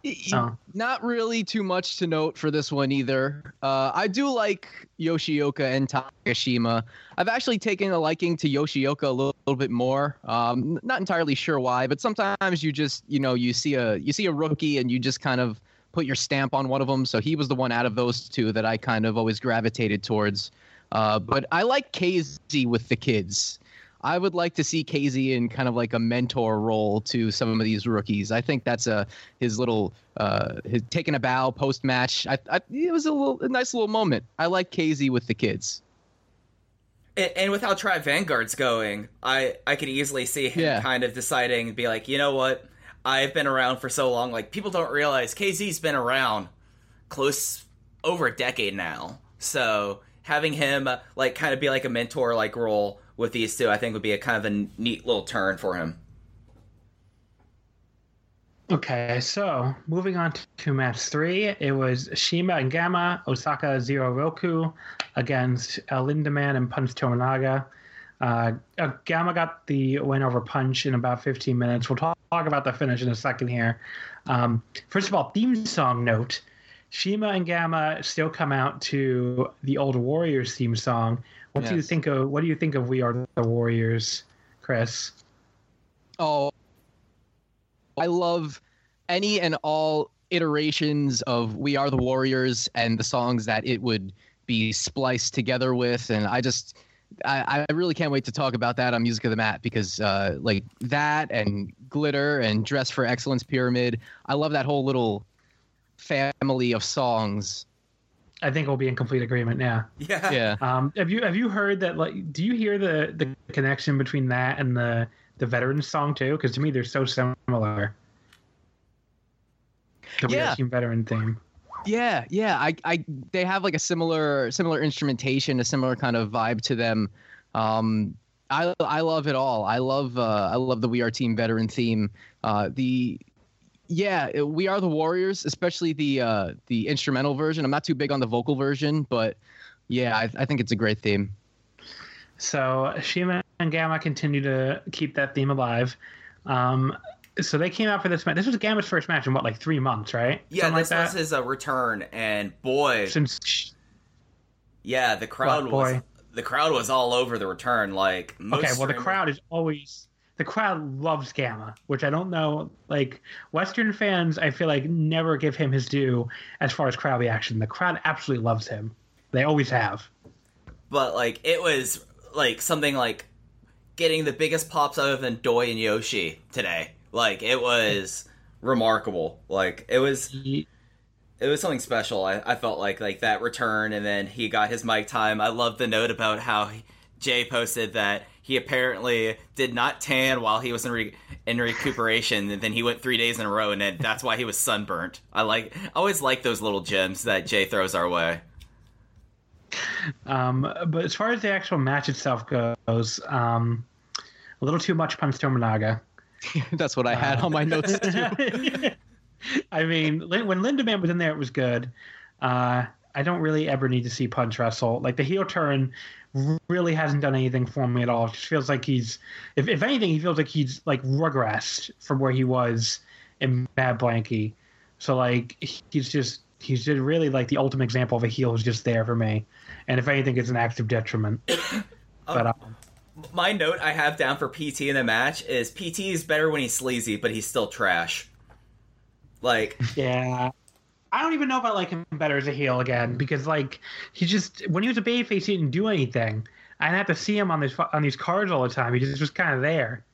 Y- y- Oh. Not really too much to note for this one either. Uh, I do like Yoshioka and Takashima. I've actually taken a liking to Yoshioka a little, little bit more. Um, not entirely sure why, but sometimes you just you know you see a you see a rookie and you just kind of put your stamp on one of them. So he was the one out of those two that I kind of always gravitated towards. Uh, but I like KZ with the kids. I would like to see KZ in kind of like a mentor role to some of these rookies. I think that's a his little uh, his taking a bow post match. I, I it was a little a nice little moment. I like KZ with the kids. And, and with how Tribe Vanguard's going, I I could easily see him Yeah. kind of deciding, be like, you know what, I've been around for so long. Like people don't realize KZ's been around close over a decade now. So having him uh, like kind of be like a mentor like role with these two, I think would be a kind of a neat little turn for him. Okay, so moving on to match three, it was Shima and Gamma, Osaka Zero Roku against El Lindaman and Punch Tominaga. Uh, uh, Gamma got the win over Punch in about 15 minutes. We'll talk, talk about the finish in a second here. Um, first of all, theme song note Shima and Gamma still come out to the old Warriors theme song. What do you think of what do you think of We Are the Warriors, Chris? Oh, I love any and all iterations of We Are the Warriors and the songs that it would be spliced together with. And I just, I, I really can't wait to talk about that on Music of the Mat because, uh, like that and Glitter and Dress for Excellence Pyramid, I love that whole little family of songs. I think we'll be in complete agreement. Yeah. Yeah. Yeah. Um, have you have you heard that? Like, do you hear the the connection between that and the the veterans song too? Because to me, they're so similar. The We Are Yeah. Team veteran theme. Yeah, yeah. I, I, they have like a similar, similar instrumentation, a similar kind of vibe to them. Um, I, I love it all. I love, uh, I love the We Are Team veteran theme. Uh, the, yeah, it- We Are the Warriors, especially the, uh, the instrumental version. I'm not too big on the vocal version, but yeah, I, I think it's a great theme. So Shima and Gamma continue to keep that theme alive. Um, so they came out for this match. This was Gamma's first match in what, like three months, right? Yeah, Something this like was his uh, return, and boy, Since yeah, the crowd What, was boy? the crowd was all over the return. Like most okay, well the crowd is always the crowd loves Gamma, which I don't know. Like Western fans, I feel like never give him his due as far as crowd reaction. The crowd absolutely loves him. They always have. but like it was like something like getting the biggest pops other than Doi and Yoshi today. Like it was remarkable. Like it was it was something special. I, I felt like like that return, and then he got his mic time. I love the note about how he, Jay posted that he apparently did not tan while he was in re, in recuperation, and then he went three days in a row, and then that's why he was sunburnt. I like I always like those little gems that Jay throws our way. Um, but as far as the actual match itself goes, um, a little too much Punch Tominaga. That's what I had on my notes. too. I mean, Lin- when Lindaman was in there, it was good. Uh, I don't really ever need to see Punch wrestle. Like the heel turn really hasn't done anything for me at all. It just feels like he's, if, if anything, he feels like he's like regressed from where he was in Mad Blankey. So like he's just he's just really like the ultimate example of a heel who's just there for me. And if anything, it's an active detriment. but um, My note I have down for PT in the match is PT is better when he's sleazy, but he's still trash. Like Yeah. I don't even know if I like him better as a heel again because like he just when he was a babyface he didn't do anything. I have to see him on these on these cards all the time. He just was kind of there,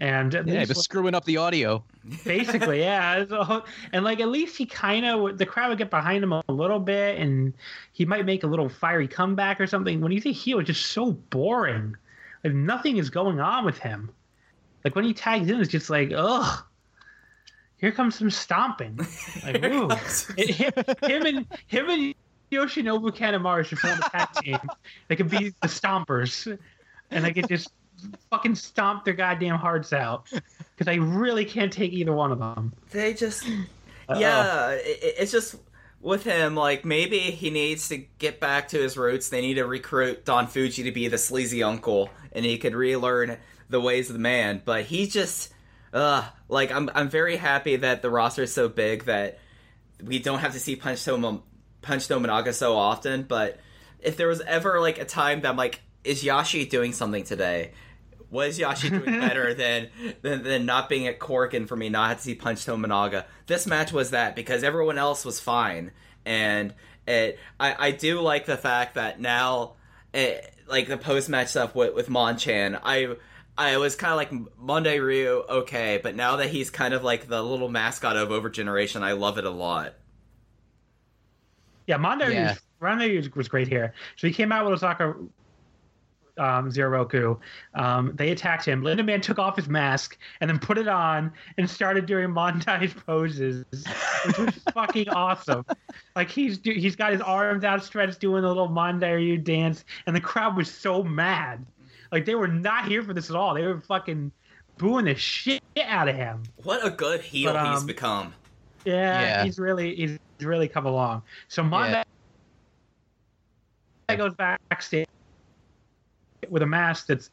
and Yeah, least- but screwing up the audio. basically, yeah. So- and like at least he kind of the crowd would get behind him a little bit, and he might make a little fiery comeback or something. When he's a heel, it's just so boring. Like nothing is going on with him. Like when he tags in, it's just like ugh. Here comes some stomping. Like ooh. It- him, him and him and Yoshinobu Kanemaru should form a tag team. They could be the Stompers, and they could just fucking stomp their goddamn hearts out. Because I really can't take either one of them. they just yeah it, it's just with him like maybe he needs to get back to his roots they need to recruit don fuji to be the sleazy uncle and he could relearn the ways of the man but he just uh like i'm i'm very happy that the roster is so big that we don't have to see punch Toma, punch Tominaga so often but if there was ever like a time that i'm like is yashi doing something today was Yashi doing better than, than than not being at Cork and for me not to see Punch Tominaga? This match was that because everyone else was fine, and it I I do like the fact that now eh, like the post match stuff with with Monchan, I I was kind of like Mondai Ryu, okay, but now that he's kind of like the little mascot of Over Generation, I love it a lot. Yeah, Mondo Yeah. was, Mondo was- was great here. So he came out with Osaka um, Zero Roku. Um, they attacked him. Lindaman took off his mask and then put it on and started doing montage poses, which was fucking awesome. Like he's do- he's got his arms outstretched doing the little Mondai Ryu dance, and the crowd was so mad. Like they were not here for this at all. They were fucking booing the shit out of him. What a good heel But, he's um, become. Yeah, Yeah. he's really he's really come along. So Mondai goes backstage with a mask that's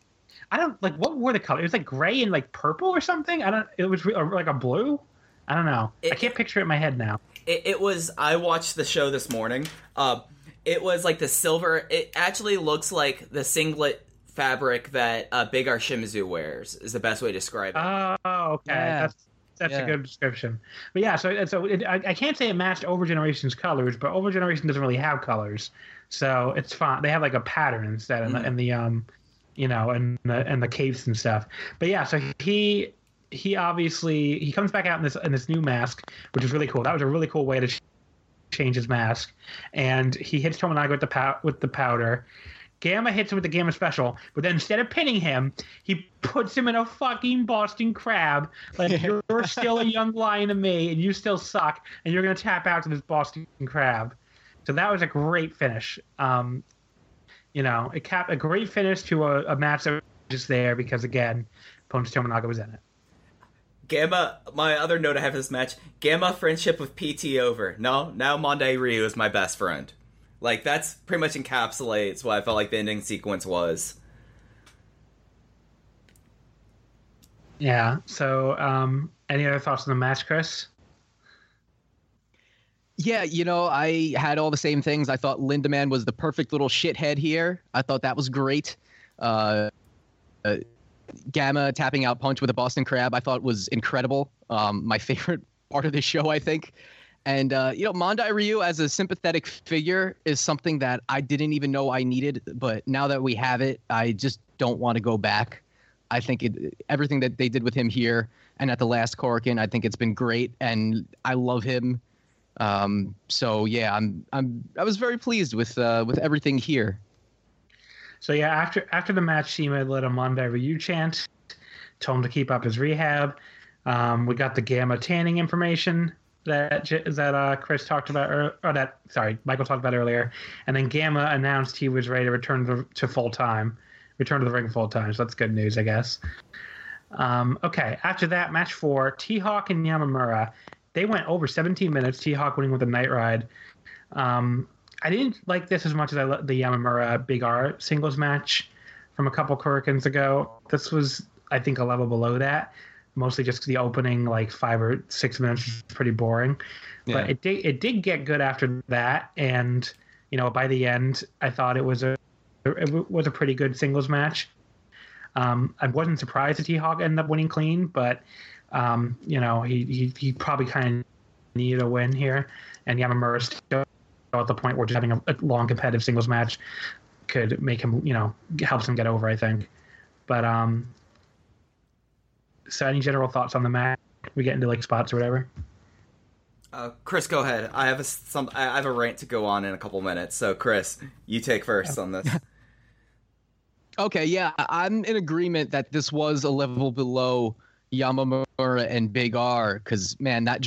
I don't like what were the colors? It was like gray and like purple or something. I don't. It was or like a blue. I don't know. I can't picture it in my head now. It, it was. I watched the show this morning. Uh, it was like the silver. It actually looks like the singlet fabric that uh, Big R Shimizu wears. Is the best way to describe it. Oh, okay. Yeah. That's that's Yeah. a good description. But yeah, so so it, I, I can't say it matched Over Generation's colors, but Over Generation doesn't really have colors, so it's fine. They have like a pattern instead, and the, and the um, you know, and the and the capes and stuff. But yeah, so he he obviously he comes back out in this in this new mask, which is really cool. That was a really cool way to ch- change his mask, and he hits Tominaga with the pow- with the powder. Gamma hits him with the Gamma Special, but then instead of pinning him, he puts him in a fucking Boston Crab. Like you're still a young lion to me, and you still suck, and you're gonna tap out to this Boston Crab. So that was a great finish. Um, you know, it capped a great finish to a, a match that was just there because again, Ponch Tominaga was in it. Gamma. My other note I have for this match: Gamma friendship with PT over. No, now Mondai Ryu is my best friend. Like that's pretty much encapsulates what I felt like the ending sequence was. Yeah. So, um, any other thoughts on the match, Chris? Yeah, you know, I had all the same things. I thought Lindaman was the perfect little shithead here. I thought that was great. Uh, uh, Gamma tapping out punch with a Boston Crab, I thought was incredible. Um, my favorite part of the show, I think. And uh, you know, Mondai Ryu as a sympathetic figure is something that I didn't even know I needed, but now that we have it, I just don't want to go back. I think it, everything that they did with him here and at the last Korakuen, I think it's been great, and I love him. Um, so yeah, I'm I'm I was very pleased with uh, with everything here. So yeah, after after the match, Shima led a Mondai Ryu chant, told him to keep up his rehab. Um, we got the gamma tanning information that that uh, Chris talked about, or, or that sorry, Michael talked about earlier, and then Gamma announced he was ready to return to, to full time, return to the ring full time. So that's good news, I guess. Um, okay, after that, match four, T Hawk and Yamamura. They went over 17 minutes. T Hawk winning with a night ride. Um, I didn't like this as much as I li- the Yamamura Big R singles match from a couple Korakuens ago. This was, I think, a level below that. Mostly just the opening, like five or six minutes, was pretty boring. Yeah. But it did it did get good after that, and you know by the end, I thought it was a it was a pretty good singles match. Um, I wasn't surprised that T Hawk ended up winning clean, but um, you know he he, he probably kind of needed a win here, and Yamamura still at the point where just having a, a long competitive singles match could make him, you know, helps him get over. I think. But um, so any general thoughts on the match? We get into like spots or whatever. Uh, Chris, go ahead. I have a some. I have a rant to go on in a couple minutes. So, Chris, you take first on this. Okay, yeah, I- I'm in agreement that this was a level below Yamamura and Big R because man, that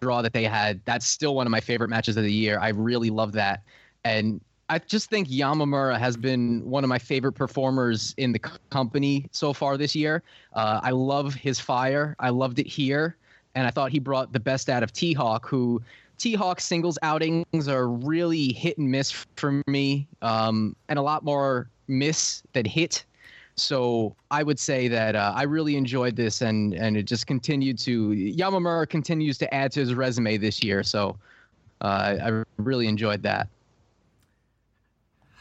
draw that they had, that's still one of my favorite matches of the year. I really love that, and I just think Yamamura has been one of my favorite performers in the company so far this year. Uh, I love his fire. I loved it here, and I thought he brought the best out of T Hawk, who T Hawk singles outings are really hit and miss for me, um, and a lot more miss than hit. So I would say that uh, I really enjoyed this, and and it just continued to Yamamura continues to add to his resume this year. So uh, I really enjoyed that.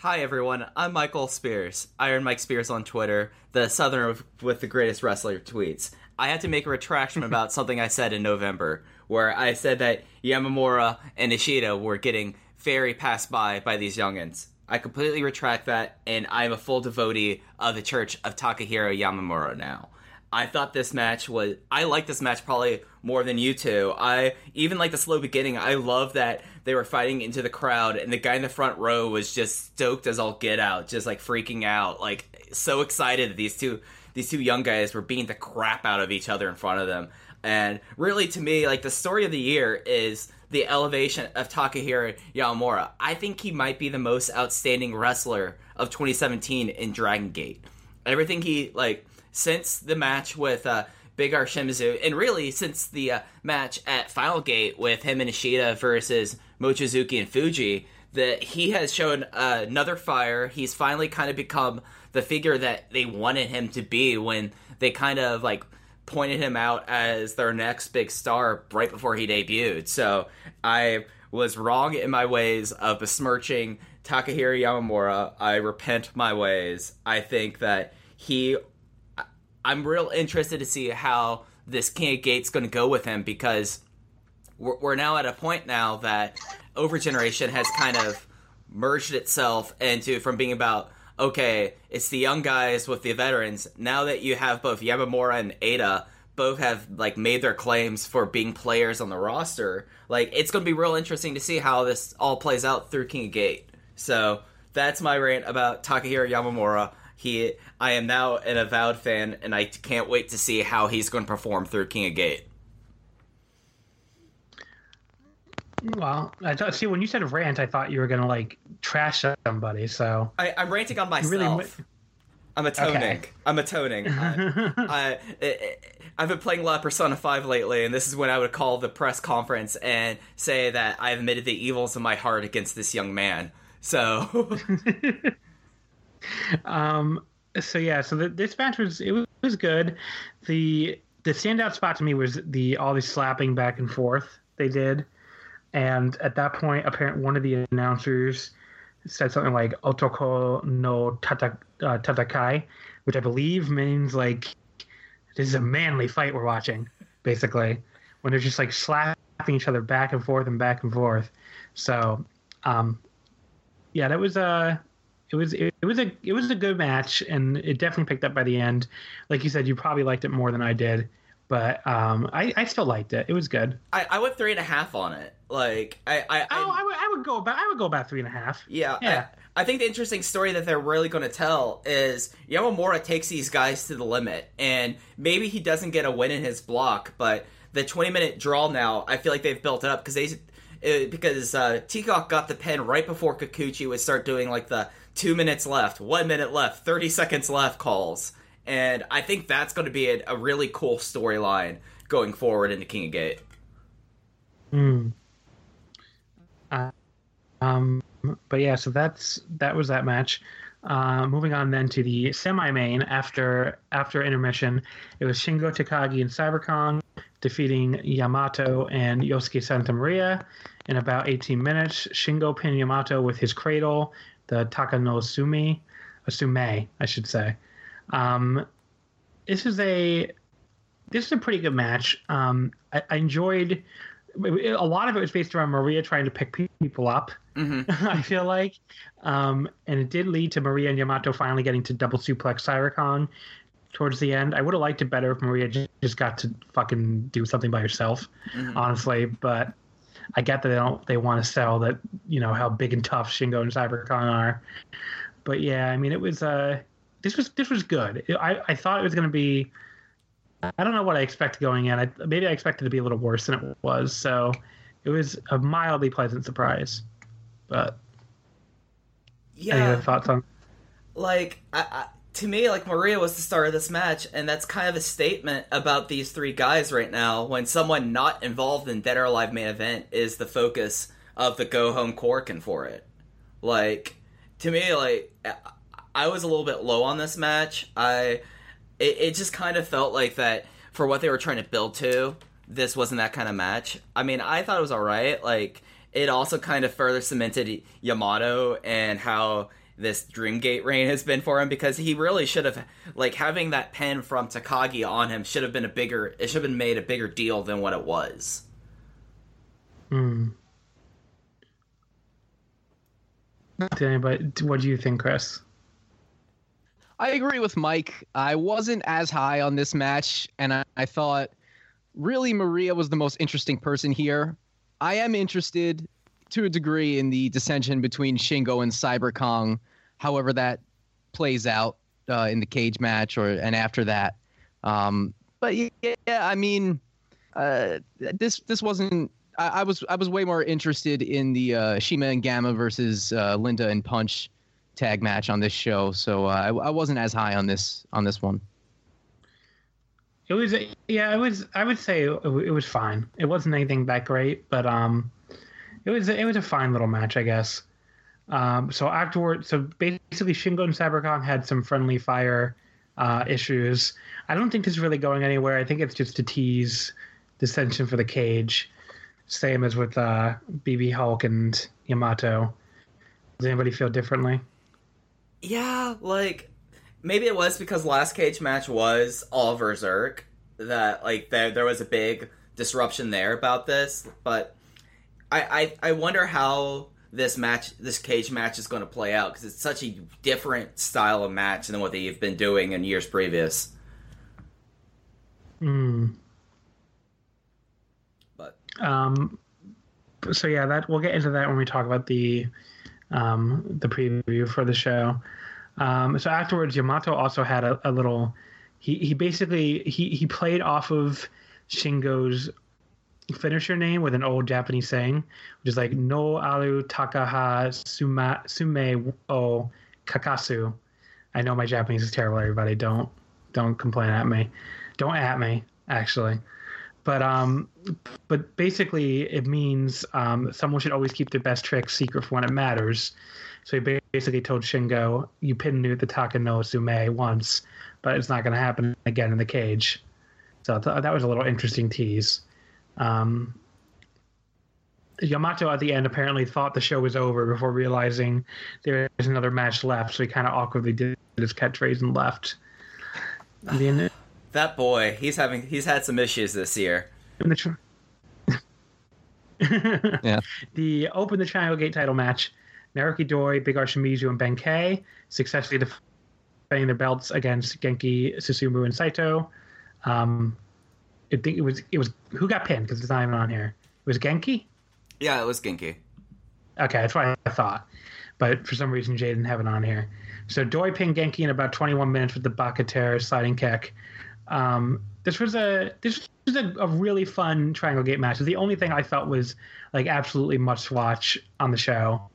Hi everyone, I'm Michael Spears, Iron Mike Spears on Twitter, the Southerner with, the greatest wrestler tweets. I had to make a retraction about something I said in November, where I said that Yamamura and Ishida were getting very passed by by these youngins. I completely retract that, and I'm a full devotee of the Church of Takahiro Yamamura now. I thought this match was. I like this match probably more than you two. I even like the slow beginning. I love that they were fighting into the crowd, and the guy in the front row was just stoked as all get out, just like freaking out, like so excited that these two these two young guys were beating the crap out of each other in front of them. And really, to me, like the story of the year is the elevation of Takahiro Yamamura. I think he might be the most outstanding wrestler of 2017 in Dragon Gate. Everything he like since the match with uh, Big R Shimizu, and really since the uh, match at Final Gate with him and Ishida versus Mochizuki and Fuji, that he has shown uh, another fire. He's finally kind of become the figure that they wanted him to be when they kind of like pointed him out as their next big star right before he debuted. So I was wrong in my ways of besmirching Takahiro Yamamura. I repent my ways. I think that he. I'm real interested to see how this King of Gates going to go with him because we're, we're now at a point now that Overgeneration has kind of merged itself into from being about okay, it's the young guys with the veterans. Now that you have both Yamamura and Eita, both have like made their claims for being players on the roster. Like it's going to be real interesting to see how this all plays out through King of Gate. So that's my rant about Takahiro Yamamura. He, I am now an avowed fan, and I can't wait to see how he's going to perform through King of Gate. Well, I thought, see when you said rant, I thought you were gonna like trash somebody. So I, I'm ranting on myself. really I'm atoning. Okay. I'm atoning. I, I, I've been playing a lot of Persona 5 lately, and this is when I would call the press conference and say that I have admitted the evils of my heart against this young man. So, um, so yeah, so the, this match was it was, was good. The the standout spot to me was the all the slapping back and forth they did, and at that point, apparently one of the announcers said something like "otoko no tata, uh, tatakai," which I believe means like this is a manly fight we're watching, basically, when they're just like slapping each other back and forth and back and forth. So, um, yeah, that was a it was it, it was a it was a good match, and it definitely picked up by the end. Like you said, you probably liked it more than I did, but um, I I still liked it. It was good. I, I went three and a half on it. Like, I, I, I Oh, I would I would go about I would go about three and a half. Yeah, Yeah. I, I think the interesting story that they're really going to tell is Yamamura takes these guys to the limit, and maybe he doesn't get a win in his block, but the 20 minute draw now, I feel like they've built it up because they. Uh, because uh, T Hawk got the pen right before Kikuchi would start doing like the two minutes left, one minute left, 30 seconds left calls. And I think that's going to be a, a really cool storyline going forward into King of Gate. Hmm. Uh, um, but yeah, so that's that was that match. Uh, moving on then to the semi-main after after intermission, it was Shingo Takagi and Cyberkong defeating Yamato and Yosuke Santa Maria in about 18 minutes. Shingo pinned Yamato with his cradle, the Takanosumi, Sume, I should say. Um, this is a this is a pretty good match. Um, I, I enjoyed a lot of it was based around Maria trying to pick people up. I feel like, um, and it did lead to Maria and Yamato finally getting to double suplex Cyber Kong towards the end. I would have liked it better if Maria just, just got to fucking do something by herself, honestly. But I get that they don't they want to sell that you know how big and tough Shingo and Cyber Kong are. But yeah, I mean it was uh this was this was good. I I thought it was going to be. I don't know what I expected going in. I, maybe I expected it to be a little worse than it was. So it was a mildly pleasant surprise. But any Yeah. other thoughts on? like I, I, to me like maria was the star of this match and that's kind of a statement about these three guys right now. When someone not involved in dead or alive main event is the focus of the go home Korakuen for it. Like to me like I- i was a little bit low on this match. I it, it just kind of felt like that for what they were trying to build to this wasn't that kind of match. I mean i thought it was all right. Like it also kind of further cemented yamato and how this dreamgate reign has been for him because he really should have like having that pen from takagi on him should have been a bigger it should have been made a bigger deal than what it was Hmm. Did anybody? What do you think, Chris? I agree with Mike. I wasn't as high on this match, and I, I thought really Maria was the most interesting person here. I am interested to a degree in the dissension between Shingo and Cyber Kong, however that plays out uh, in the cage match or and after that. Um, but yeah, I mean, uh, this this wasn't. I, I, was I was way more interested in the uh, Shima and Gamma versus uh, Linda and Punch tag match on this show, so uh, I, I wasn't as high on this on this one. It was yeah, it was. I would say it, it was fine. It wasn't anything that great, but um, it was it was a fine little match, I guess. Um, so afterward, so basically Shingo and Cyber Kong had some friendly fire uh, issues. I don't think this is really going anywhere. I think it's just to tease dissension for the cage, same as with uh, BB Hulk and Yamato. Does anybody feel differently? Yeah, like maybe it was because last cage match was all Berserk that like there there was a big disruption there about this, but I I, I wonder how this match this cage match is going to play out because it's such a different style of match than what they've been doing in years previous. Hmm. But Um, so yeah, that we'll get into that when we talk about the um, the preview for the show. Um, so afterwards, Yamato also had a, a little. He he basically he he played off of Shingo's finisher name with an old Japanese saying, which is like No Alu Takaha Suma, Sume o Kakasu. I know my Japanese is terrible. Everybody, don't don't complain at me. Don't at me, actually. But um, but basically, it means um, someone should always keep their best trick secret for when it matters. So he basically told Shingo, "You pinned the Taka no Tsume once, but it's not going to happen again in the cage." So th- that was a little interesting tease. Um, Yamato at the end apparently thought the show was over before realizing there was another match left, so he kind of awkwardly did his catchphrase and left. And then that boy, he's having he's had some issues this year. in the tr- Yeah. the Open the Triangle Gate title match, Naruki Doi, Big R Shimizu, and Benkei successfully defending their belts against Genki, Susumu, and Saito. Um, I think it was it was who got pinned because it's not even on here. It was Genki. Yeah, it was Ginky. Okay, that's what I thought. But for some reason, Jay didn't have it on here. So Doi pinned Genki in about 21 minutes with the Bakatare sliding kick. Um, this was a this was a, a really fun Triangle Gate match. The only thing I felt was like absolutely must watch on the show.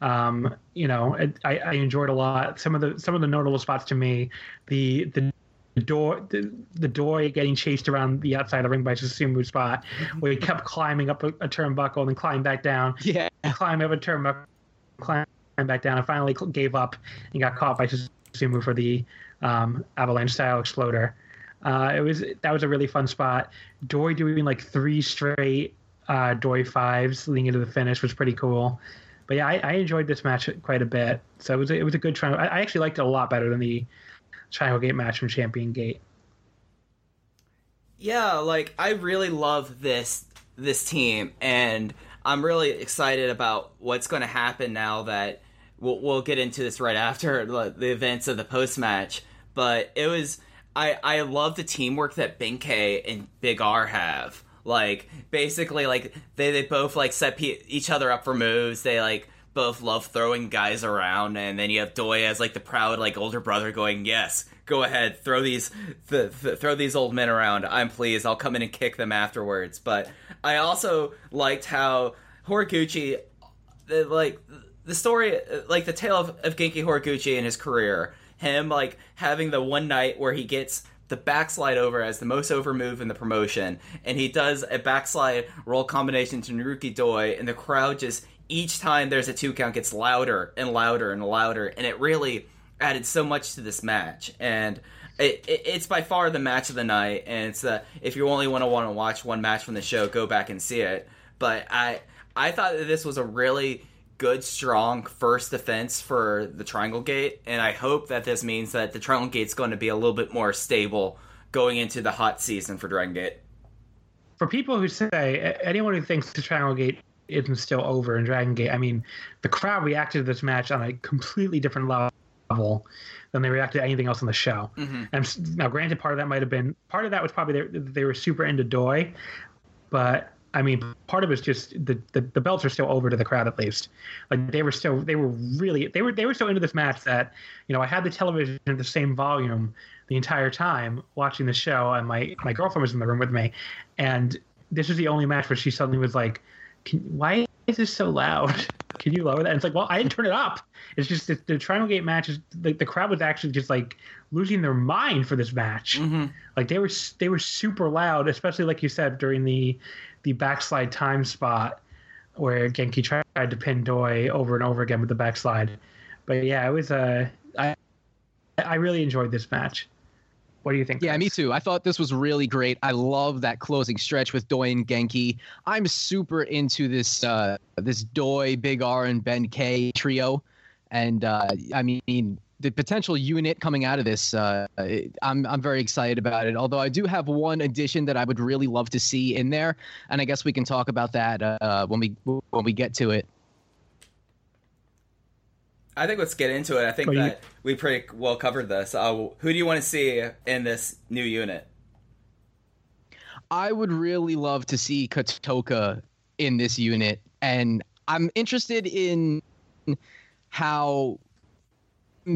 Um, you know, it, I, I enjoyed a lot. Some of the some of the notable spots to me, the the the door the, the door getting chased around the outside of the ring by Susumu spot, where he kept climbing up a, a turnbuckle and then climb back down Yeah. climb up a turnbuckle, climb back down, and finally gave up and got caught by Susumu for the um, avalanche style exploder. Uh, it was that was a really fun spot. Doi doing like three straight uh, Doi fives leading into the finish was pretty cool. But yeah, I, I enjoyed this match quite a bit. So it was a, it was a good try. I, I actually liked it a lot better than the Triangle Gate match from Champion Gate. Yeah, like I really love this this team, and I'm really excited about what's going to happen now that we'll, we'll get into this right after the, events of the post match. But it was I I love the teamwork that Benkei and Big R have. Like basically, like they they both like set each other up for moves. They like both love throwing guys around, and then you have Doi as like the proud like older brother going, "Yes, go ahead, throw these th- th- throw these old men around. I'm pleased. I'll come in and kick them afterwards." But I also liked how Horiguchi, like the story, like the tale of, of Genki Horiguchi and his career. Him like having the one night where he gets the backslide over as the most over move in the promotion, and he does a backslide roll combination to Naruki Doi, and the crowd just each time there's a two count gets louder and louder and louder, and it really added so much to this match. And it, it, it's by far the match of the night, and it's uh, if you only want to want to watch one match from the show, go back and see it. But I I thought that this was a really good, strong first defense for the Triangle Gate, and I hope that this means that the Triangle Gate's going to be a little bit more stable going into the hot season for Dragon Gate. For people who say anyone who thinks the Triangle Gate isn't still over in Dragon Gate. I mean, the crowd reacted to this match on a completely different level than they reacted to anything else on the show. Mm-hmm. And now, granted, part of that might have been part of that was probably they, they were super into Doi, but I mean, part of it's just the, the the belts are still over to the crowd at least. Like they were still they were really they were they were so into this match that you know I had the television at the same volume the entire time watching the show, and my my girlfriend was in the room with me, and this was the only match where she suddenly was like, Can, "Why is this so loud? Can you lower that?" And it's like, "Well, I didn't turn it up." It's just the, the Triangle Gate match is the, the crowd was actually just like losing their mind for this match. Mm-hmm. Like they were they were super loud, especially like you said during the the backslide time spot where Genki tried to pin Doi over and over again with the backslide. But yeah, it was a I I really enjoyed this match. What do you think? Yeah, me too. I thought this was really great. I love that closing stretch with Doi and Genki. I'm super into this uh, this Doi, Big R, and Benkei trio, and uh, I mean the potential unit coming out of this. Uh, I'm I'm very excited about it. Although I do have one addition that I would really love to see in there, and I guess we can talk about that uh, when we when we get to it. I think let's get into it. I think Well, you- that we pretty well covered this. Uh, who do you want to see in this new unit? I would really love to see Kotoka in this unit, and I'm interested in how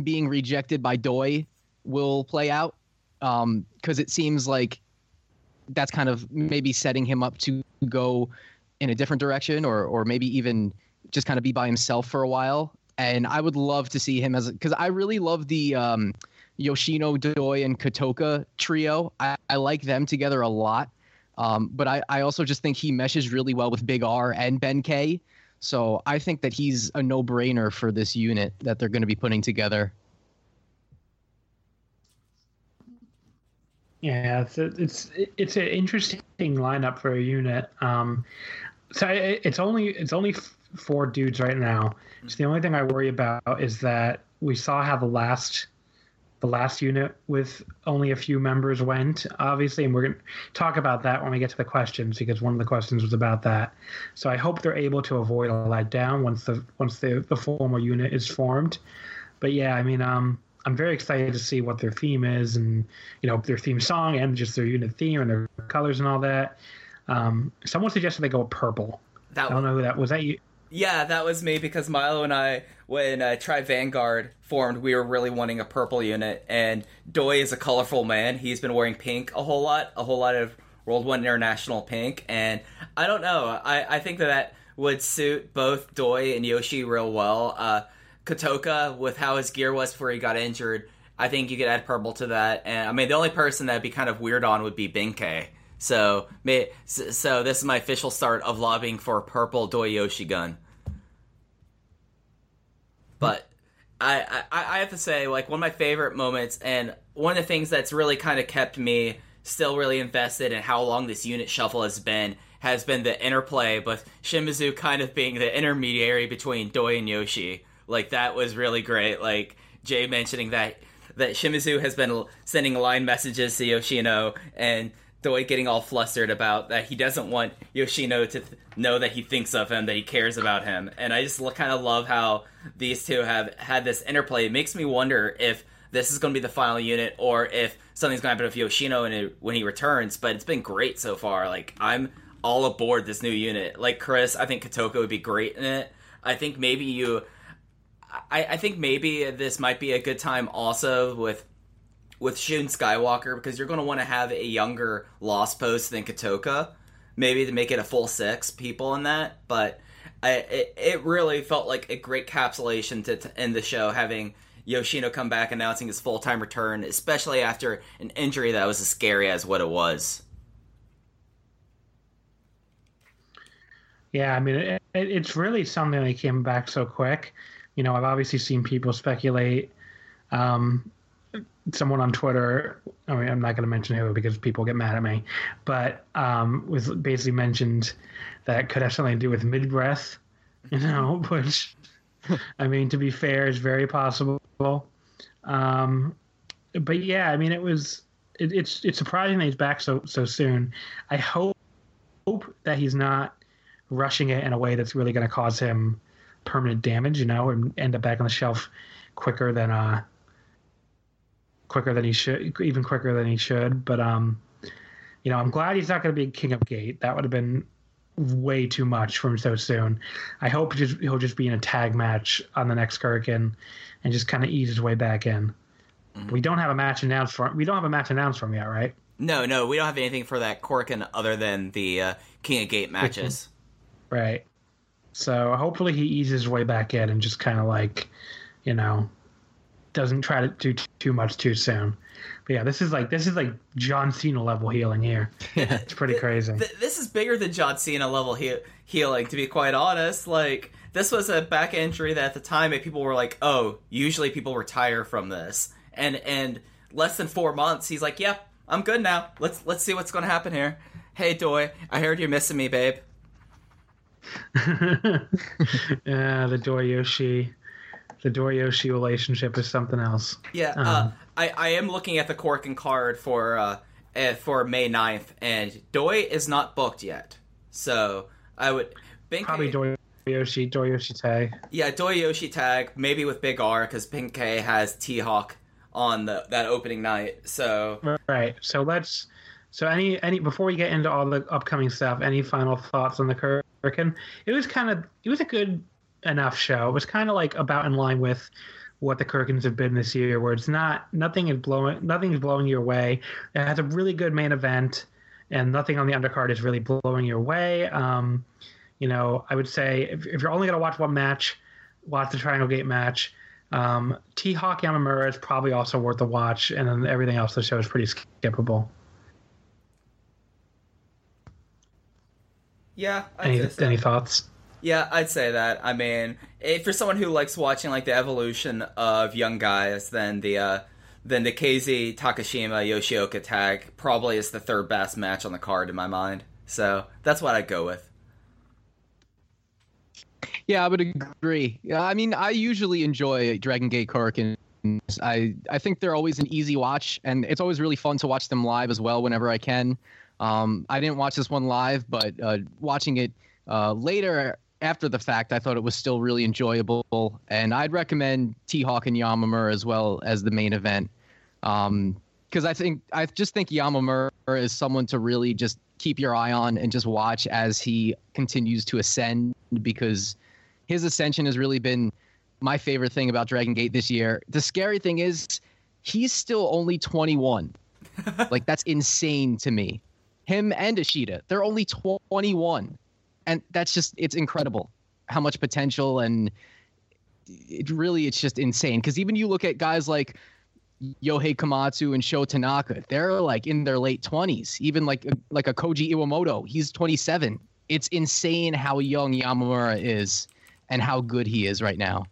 being rejected by Doi will play out, because it seems like that's kind of maybe setting him up to go in a different direction, or or maybe even just kind of be by himself for a while. And I would love to see him as because I really love the um, Yoshino Doi and Kotoka trio. I, I like them together a lot. Um, but I, I also just think he meshes really well with Big R and Benkei. So I think that he's a no brainer for this unit that they're going to be putting together. Yeah, it's it's it's an interesting lineup for a unit. Um, so it's only it's only four dudes right now. So the only thing I worry about is that we saw how the last the last unit with only a few members went, obviously, and we're gonna talk about that when we get to the questions because one of the questions was about that. So I hope they're able to avoid a letdown once the once the the formal unit is formed. But yeah, I mean, um, I'm very excited to see what their theme is, and you know their theme song, and just their unit theme and their colors and all that. Um, someone suggested they go purple. That I don't know who that was. That you? Yeah, that was me because Milo and I, when uh, Tribe Vanguard formed, we were really wanting a purple unit, and Doi is a colorful man. He's been wearing pink a whole lot, a whole lot of World One International pink, and I don't know. I, I think that that would suit both Doi and Yoshi real well. Uh, with how his gear was before he got injured, I think you could add purple to that. And I mean, the only person that'd be kind of weird on would be Benkei. So, may, so this is my official start of lobbying for a purple Doi Yoshi gun. But I, I I have to say, like one of my favorite moments, and one of the things that's really kind of kept me still really invested in how long this unit shuffle has been, has been the interplay with Shimizu kind of being the intermediary between Doi and Yoshi. Like that was really great. Like Jay mentioning that that Shimizu has been sending line messages to Yoshino and Doi getting all flustered about that he doesn't want Yoshino to th- know that he thinks of him, that he cares about him. And I just kind of love how these two have had this interplay. It makes me wonder if this is going to be the final unit or if something's going to happen with Yoshino it, when he returns. But it's been great so far. Like I'm all aboard this new unit. Like Chris, I think Kotoka would be great in it. I think maybe you. I, I think maybe this might be a good time also with with Shun Skywalker because you're going to want to have a younger Lost Post than Kotoka, maybe to make it a full six people in that. But I, it, it really felt like a great capsulation to, to end the show, having Yoshino come back announcing his full time return, especially after an injury that was as scary as what it was. Yeah, I mean, it, it, it's really something that came back so quick. You know, I've obviously seen people speculate. Um, someone on Twitter, I mean, I'm not going to mention who because people get mad at me, but um, was basically mentioned that it could have something to do with mid breath, you know, which, I mean, to be fair, is very possible. Um, but yeah, I mean, it was. It, it's it's surprising that he's back so so soon. I hope hope that he's not rushing it in a way that's really going to cause him permanent damage, you know, and end up back on the shelf quicker than uh quicker than he should, even quicker than he should. But um, you know, I'm glad he's not going to be King of Gate. That would have been way too much for him so soon. I hope just, he'll just be in a tag match on the next Korakuen and just kind of ease his way back in. We don't have a match announced for we don't have a match announced from yet, right? No, no, we don't have anything for that Korakuen other than the uh, King of Gate matches. Right. So hopefully he eases his way back in and just kind of like, you know, doesn't try to do t- too much too soon. But yeah, this is like this is like John Cena level healing here. Yeah. It's pretty crazy. Th- this is bigger than John Cena level he- healing, to be quite honest. Like, this was a back injury that at the time people were like, oh, usually people retire from this. And and less than four months, he's like, yep, I'm good now. Let's let's see what's gonna happen here. Hey Doi, I heard you're missing me, babe. yeah, the Doryoshi, the Doryoshi relationship is something else. Yeah, uh, I, I am looking at the Korakuen card for uh, uh, for May 9th, and Doi is not booked yet. So I would Benkei, Probably Doryoshi, Doryoshi tag. yeah Doi Yoshi tag maybe with Big R because Benkei has T Hawk on the that opening night. So Right. So let's. So any any before we get into all the upcoming stuff, any final thoughts on the Korakuen? It was kind of it was a good enough show. It was kind of like about in line with what the Korakuens have been this year, where it's not nothing is blowing nothing is blowing your way. It has a really good main event, and nothing on the undercard is really blowing your way. Um, you know, I would say if, if you're only gonna watch one match, watch the Triangle Gate match. Um, T Hawk Yamamura is probably also worth a watch, and then everything else the show is pretty skippable. yeah, I'd Any any thoughts? Yeah, I'd say that. I mean, if for someone who likes watching like the evolution of young guys, then the uh, then the KZ Takashima Yoshioka tag probably is the third best match on the card in my mind. So that's what I'd go with. Yeah, I would agree. Yeah, I mean, I usually enjoy Dragon Gate Korakuens. I I think they're always an easy watch, and it's always really fun to watch them live as well whenever I can. Um, I didn't watch this one live, but uh, watching it uh, later after the fact, I thought it was still really enjoyable, and I'd recommend T Hawk and Yamamura as well as the main event. Um, because I think I just think Yamamura is someone to really just keep your eye on and just watch as he continues to ascend because his ascension has really been my favorite thing about Dragon Gate this year. The scary thing is he's still only 21. like that's insane to me. Him and Ashita, they're only 21. And that's just it's incredible how much potential and it really it's just insane cuz even you look at guys like Yohei Komatsu and Sho Tanaka, they're like in their late 20s. Even like like a Koji Iwamoto, he's 27. It's insane how young Yamamura is and how good he is right now.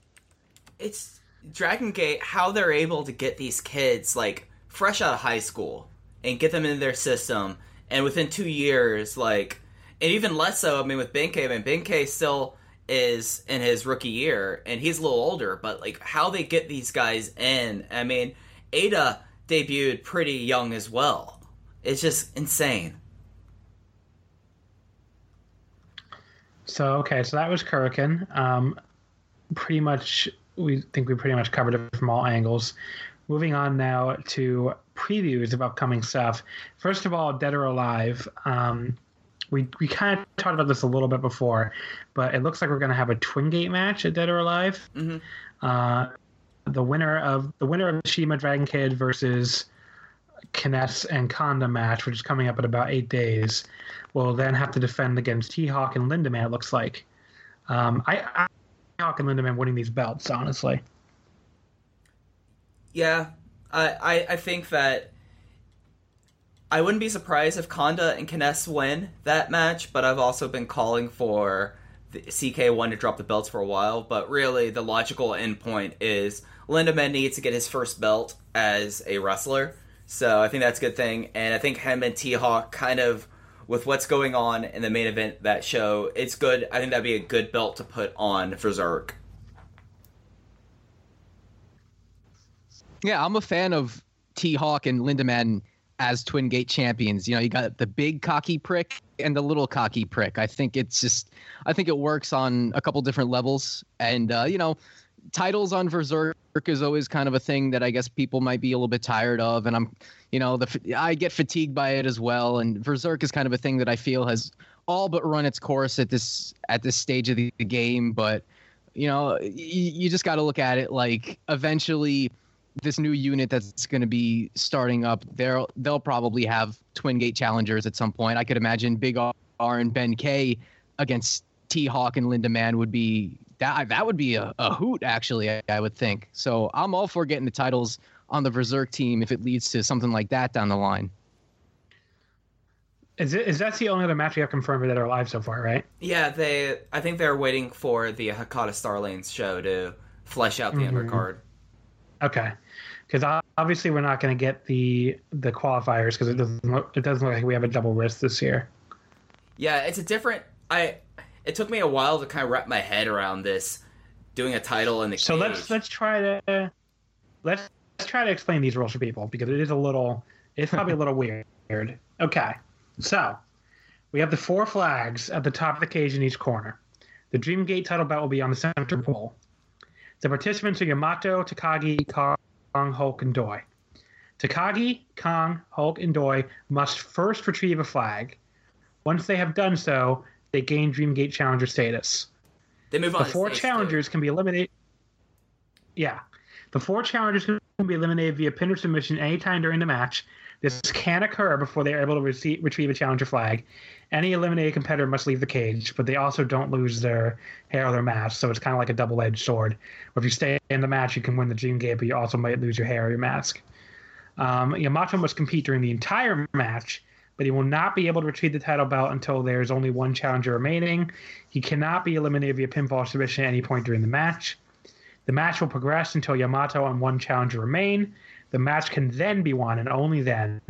It's Dragon Gate how they're able to get these kids like fresh out of high school and get them into their system, and within two years, like, and even less so. I mean, with Benkei, I mean, Benkei still is in his rookie year, and he's a little older, but like how they get these guys in. I mean, Eita debuted pretty young as well. It's just insane. So okay, so that was Korakuen. Um, pretty much, we think we pretty much covered it from all angles. Moving on now to previews of upcoming stuff. First of all, Dead or Alive. Um, we we kind of talked about this a little bit before, but it looks like we're going to have a Twin Gate match at Dead or Alive. Mhm. Uh, the winner of the winner of Shima Dragon Kid versus Kness and Kanda match, which is coming up in about eight days, will then have to defend against T Hawk and Lindaman. It looks like. Um, I, I Hawk and Lindaman winning these belts, honestly. Yeah, I, I, I think that I wouldn't be surprised if Kanda and Kness win that match, but I've also been calling for the CK1 to drop the belts for a while. But really, the logical endpoint is Lindaman needs to get his first belt as a wrestler. So I think that's a good thing. And I think him and T Hawk kind of. With what's going on in the main event that show, it's good. I think that'd be a good belt to put on for Zerk. Yeah, I'm a fan of T Hawk and Lindaman as Twin Gate champions. You know, you got the big cocky prick and the little cocky prick. I think it's just, I think it works on a couple different levels. And, uh, you know, titles on Berserk is always kind of a thing that I guess people might be a little bit tired of. And I'm, you know, the I get fatigued by it as well. And Berserk is kind of a thing that I feel has all but run its course at this at this stage of the, the game. But you know, you just got to look at it like eventually this new unit that's going to be starting up, they'll they'll probably have Twin Gate challengers at some point. I could imagine Big R and Benkei against T Hawk and Lindaman would be that that would be a, a hoot actually. I, I would think. So I'm all for getting the titles on the Berserk team if it leads to something like that down the line. Is it is that the only other match we have confirmed that are live so far, right? Yeah, they. I think they're waiting for the Hakata Starlanes show to flesh out the Mhm. undercard. Okay, because obviously we're not going to get the the qualifiers because it doesn't look, it doesn't look like we have a double wrist this year. Yeah, it's a different. I. It took me a while to kind of wrap my head around this, doing a title in the So cage. let's let's try to let's let's try to explain these rules for people because it is a little it's probably a little weird. Okay, so we have the four flags at the top of the cage in each corner. The Dream Gate title belt will be on the center pole. The participants are Yamato, Takagi, Kong, Hulk, and Doi. Takagi, Kong, Hulk, and Doi must first retrieve a flag. Once they have done so, they gain Dream Gate challenger status. they move on. The four challengers can be eliminated. Yeah. The four challengers can be eliminated via pin or submission anytime during the match. This can occur before they are able to receive, retrieve a challenger flag. Any eliminated competitor must leave the cage, but they also don't lose their hair or their mask, so it's kind of like a double edged sword. Where if you stay in the match, you can win the Dream Gate, but you also might lose your hair or your mask. Um, Yamato must compete during the entire match, but he will not be able to retrieve the title belt until there's only one challenger remaining. He cannot be eliminated via pinfall submission at any point during the match. The match will progress until Yamato and one challenger remain. The match can then be won, and only then,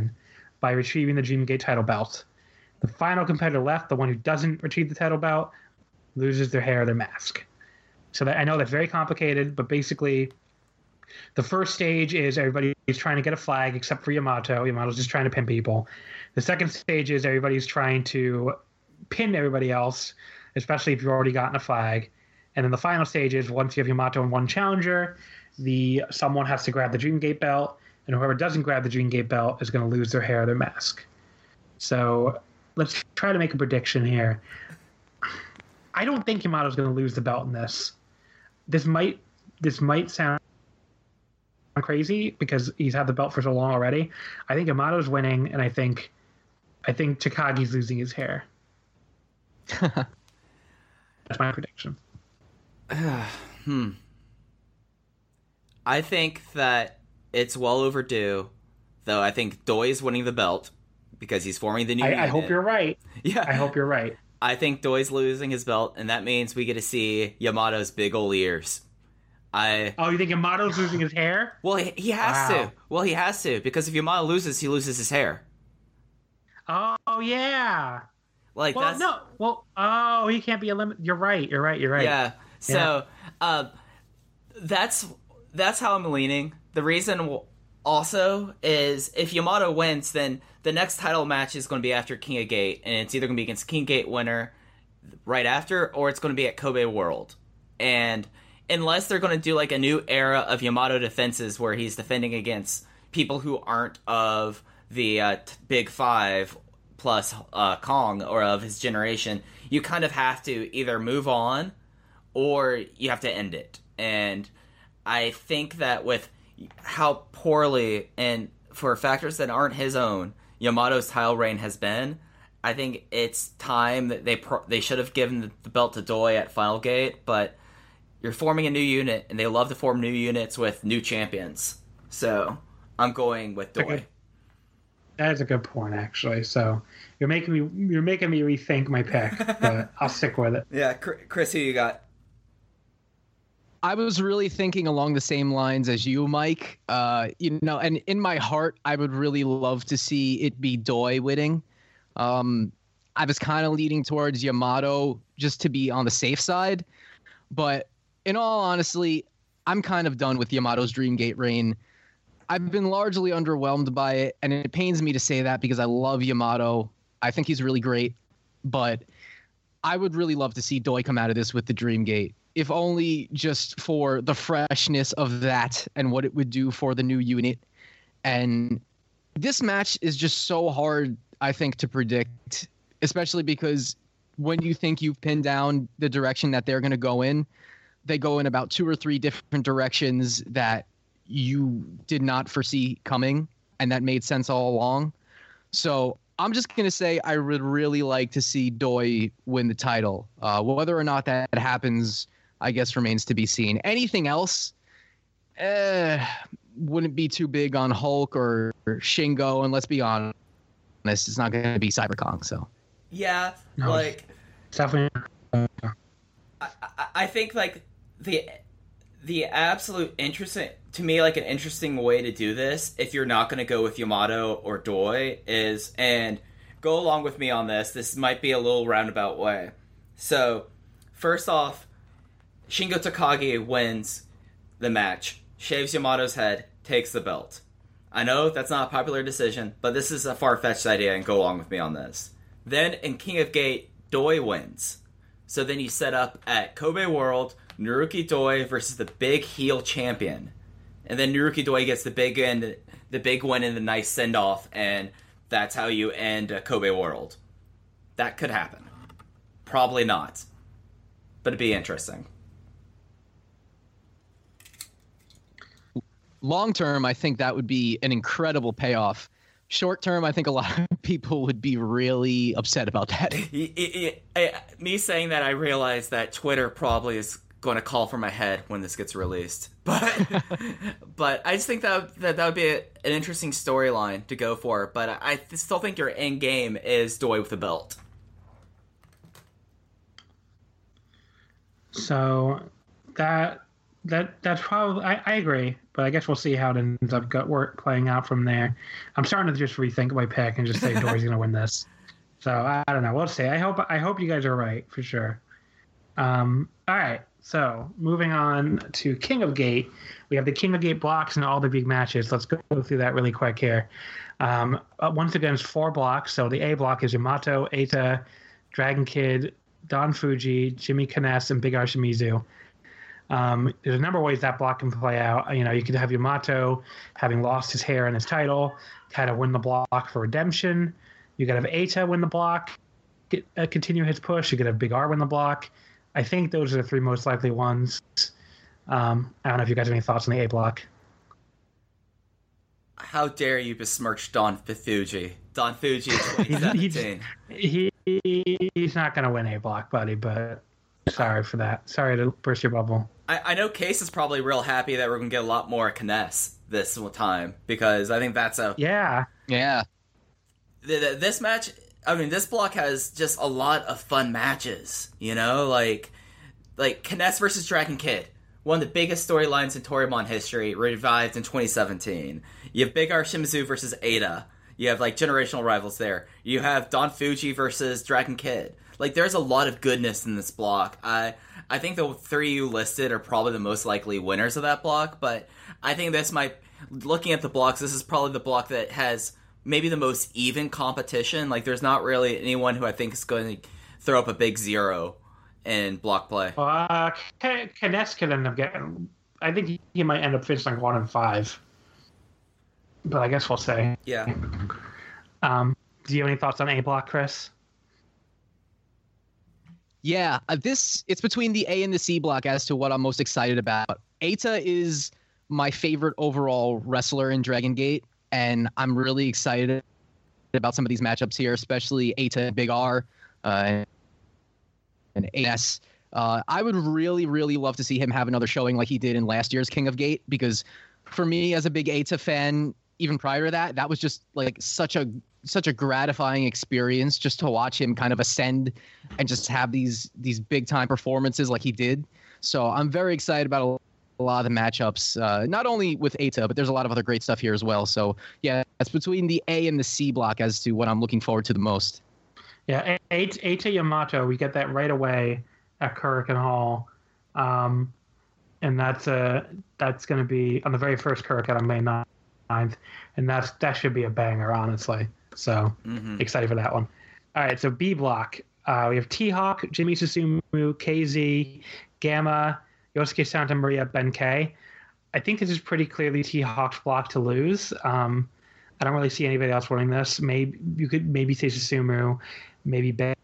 by retrieving the Dream Gate title belt. The final competitor left, the one who doesn't retrieve the title belt, loses their hair or their mask. So that I know that's very complicated, but basically, the first stage is everybody's trying to get a flag except for Yamato. Yamato's just trying to pin people. The second stage is everybody's trying to pin everybody else, especially if you've already gotten a flag. And then the final stage is once you have Yamato and one challenger, the someone has to grab the Dream Gate belt, and whoever doesn't grab the Dream Gate belt is going to lose their hair or their mask. So let's try to make a prediction here. I don't think Yamato's going to lose the belt in this. This might this might sound crazy because he's had the belt for so long already. I think Yamato's winning, and I think I think Takagi's losing his hair. That's my prediction. hmm. I think that it's well overdue, though. I think Doi's winning the belt because he's forming the new. I, I hope you're right. Yeah, I hope you're right. I think Doi's losing his belt, and that means we get to see Yamato's big old ears. I Oh, you think Yamato's losing his hair? well, he, he has Wow. to. Well, he has to because if Yamato loses, he loses his hair. Oh yeah. Like Well, that's no. Well, oh, he can't be eliminated. You're right. You're right. You're right. yeah. So, um, that's that's how I'm leaning. The reason also is if Yamato wins, then the next title match is going to be after King of Gate, and it's either going to be against King Gate winner right after, or it's going to be at Kobe World. And unless they're going to do like a new era of Yamato defenses where he's defending against people who aren't of the uh, Big Five plus uh, Kong or of his generation, you kind of have to either move on or you have to end it. And I think that with how poorly and for factors that aren't his own, Yamato's title reign has been, I think it's time that they pro- they should have given the, belt to Doi at Final Gate, but you're forming a new unit, and they love to form new units with new champions. So I'm going with Doi. Okay. That is a good point, actually. So you're making me you're making me rethink my pick, but I'll stick with it. Yeah, Chris, who you got? I was really thinking along the same lines as you, Mike. Uh, you know, and in my heart, I would really love to see it be Doi winning. Um, I was kind of leaning towards Yamato just to be on the safe side, but in all honestly, I'm kind of done with Yamato's Dream Gate reign. I've been largely underwhelmed by it, and it pains me to say that because I love Yamato. I think he's really great, but I would really love to see Doi come out of this with the Dream Gate, if only just for the freshness of that and what it would do for the new unit. And this match is just so hard, I think, to predict, especially because when you think you've pinned down the direction that they're going to go in, they go in about two or three different directions that you did not foresee coming, and that made sense all along. So I'm just going to say I would really like to see Doi win the title. Uh, whether or not that happens, I guess remains to be seen. Anything else? Eh, wouldn't be too big on Hulk or Shingo, and let's be honest, it's not going to be Cyber Kong. So Yeah, No. like It's definitely. I, I- I think like the the absolute interesting to me like an interesting way to do this if you're not going to go with Yamato or Doi is and go along with me on this. This might be a little roundabout way. So first off, Shingo Takagi wins the match, shaves Yamato's head, takes the belt. I know that's not a popular decision, but this is a far fetched idea, and go along with me on this. Then in King of Gate, Doi wins. So then you set up at Kobe World, Naruki Doi versus the big heel champion. And then Naruki Doi gets the big end, the big win and the nice send off, and that's how you end uh, Kobe World. That could happen. Probably not. But it'd be interesting. long term, I think that would be an incredible payoff. Short term, I think a lot of people would be really upset about that. Y- y- y- I- me saying that, I realize that Twitter probably is going to call for my head when this gets released. But but I just think that that, that would be a, an interesting storyline to go for. But I, I still think your end game is Doi with the belt. So that that that's probably I, I agree, but I guess we'll see how it ends up go, work playing out from there. I'm starting to just rethink my pick and just say Dory's going to win this. So I, I don't know. We'll see. I hope I hope you guys are right for sure. Um, all right. So moving on to King of Gate, we have the King of Gate blocks and all the big matches. Let's go through that really quick here. Um, uh, once again, it's four blocks. So the A block is Yamato, Eita, Dragon Kid, Don Fuji, Jimmy Kness, and Big R Shimizu. Um, there's a number of ways that block can play out. You know, you could have Yamato having lost his hair and his title, kind of win the block for redemption. You could have Eita win the block, get, uh, continue his push. You could have Big R win the block. I think those are the three most likely ones. Um, I don't know if you guys have any thoughts on the A block. How dare you besmirch Don Fuji? Don Fuji, 2017. He he's not going to win A block, buddy. But sorry for that. Sorry to burst your bubble. I, I know Case is probably real happy that we're gonna get a lot more Kness this time because I think that's a Yeah, Yeah. th- th- this match i mean this block has just a lot of fun matches you know? Like like Kness versus dragon kid one of the biggest storylines in Toryumon history revived in 2017 you have big r shimizu versus Eita. You have like generational rivals there. You have don fuji versus dragon kid. Like there's a lot of goodness in this block. I i think the three you listed are probably the most likely winners of that block but i think this might looking at the blocks this is probably the block that has maybe the most even competition. Like, there's not really anyone who I think is going to throw up a big zero in block play. well, uh, K- Kness could end up getting. I think he, he might end up finishing like one and five. But I guess we'll say. Yeah. Um, do you have any thoughts on A block, Chris? Yeah, uh, this it's between the A and the C block as to what I'm most excited about. Eita is my favorite overall wrestler in Dragon Gate, and I'm really excited about some of these matchups here, especially Eita and Big R uh, and AS. Uh, I would really, really love to see him have another showing like he did in last year's King of Gate because for me as a big Eita fan, even prior to that, that was just like such a such a gratifying experience just to watch him kind of ascend and just have these these big time performances like he did. So I'm very excited about a, a lot of the matchups, uh, not only with Eita, but there's a lot of other great stuff here as well. So yeah, it's between the A and the C block as to what I'm looking forward to the most. Yeah, A- A- Yamato, we get that right away at Korakuen Hall. Um, and that's uh, that's going to be on the very first Korakuen on May 9th. 9th, and that's that should be a banger, honestly. So Mhm. excited for that one. All right, so B block. Uh, we have T Hawk, Jimmy Susumu, KZ, Gamma, Yosuke Santa Maria, Benkei. I think this is pretty clearly T Hawk's block to lose. Um, I don't really see anybody else winning this. Maybe you could maybe say Susumu, maybe Ben,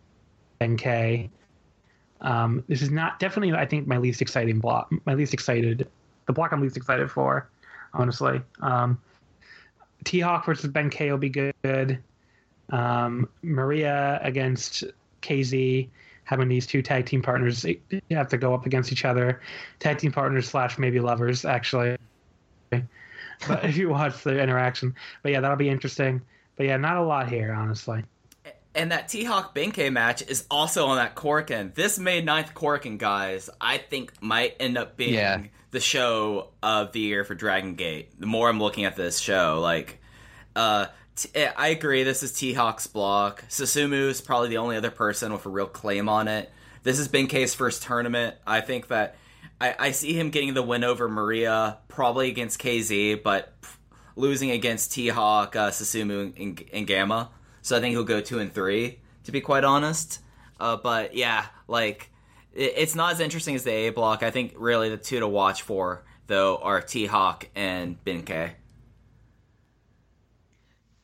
Benkei. Um, this is not definitely I think my least exciting block. My least excited, the block I'm least excited for, honestly. Um, T Hawk versus Benkei will be good. Um, Maria against KZ, having these two tag team partners have to go up against each other. Tag team partners slash maybe lovers, actually. But if you watch the interaction, but yeah, that'll be interesting. But yeah, not a lot here, honestly. And that T Hawk Benkei match is also on that Korakuen. This May 9th Korakuen, guys, I think might end up being Yeah. the show of the year for Dragon Gate. The more I'm looking at this show, like, uh, t- I agree. This is T Hawk's block. Susumu is probably the only other person with a real claim on it. This is Benkei's first tournament. I think that I, I see him getting the win over Maria, probably against KZ, but losing against T Hawk, uh, Susumu, and, and Gamma. So I think he'll go two and three, to be quite honest. Uh, but yeah, like it, it's not as interesting as the A block. I think really the two to watch for though are T Hawk and Benkei.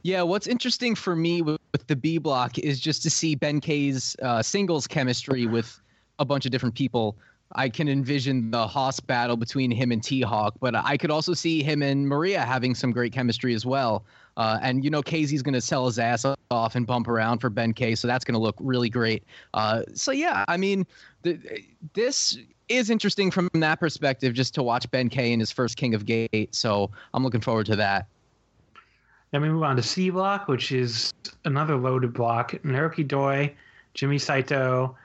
Yeah, what's interesting for me with, with the B block is just to see Benkei's uh, singles chemistry with a bunch of different people. I can envision the Haas battle between him and T Hawk, but I could also see him and Maria having some great chemistry as well. Uh, and you know, KZ's going to sell his ass off and bump around for Benkei, so that's going to look really great. Uh, so yeah, I mean, the, this is interesting from that perspective, just to watch Benkei in his first King of Gate. So I'm looking forward to that. Then we move on to C block, which is another loaded block. Naruki Doi, Jimmy Saito,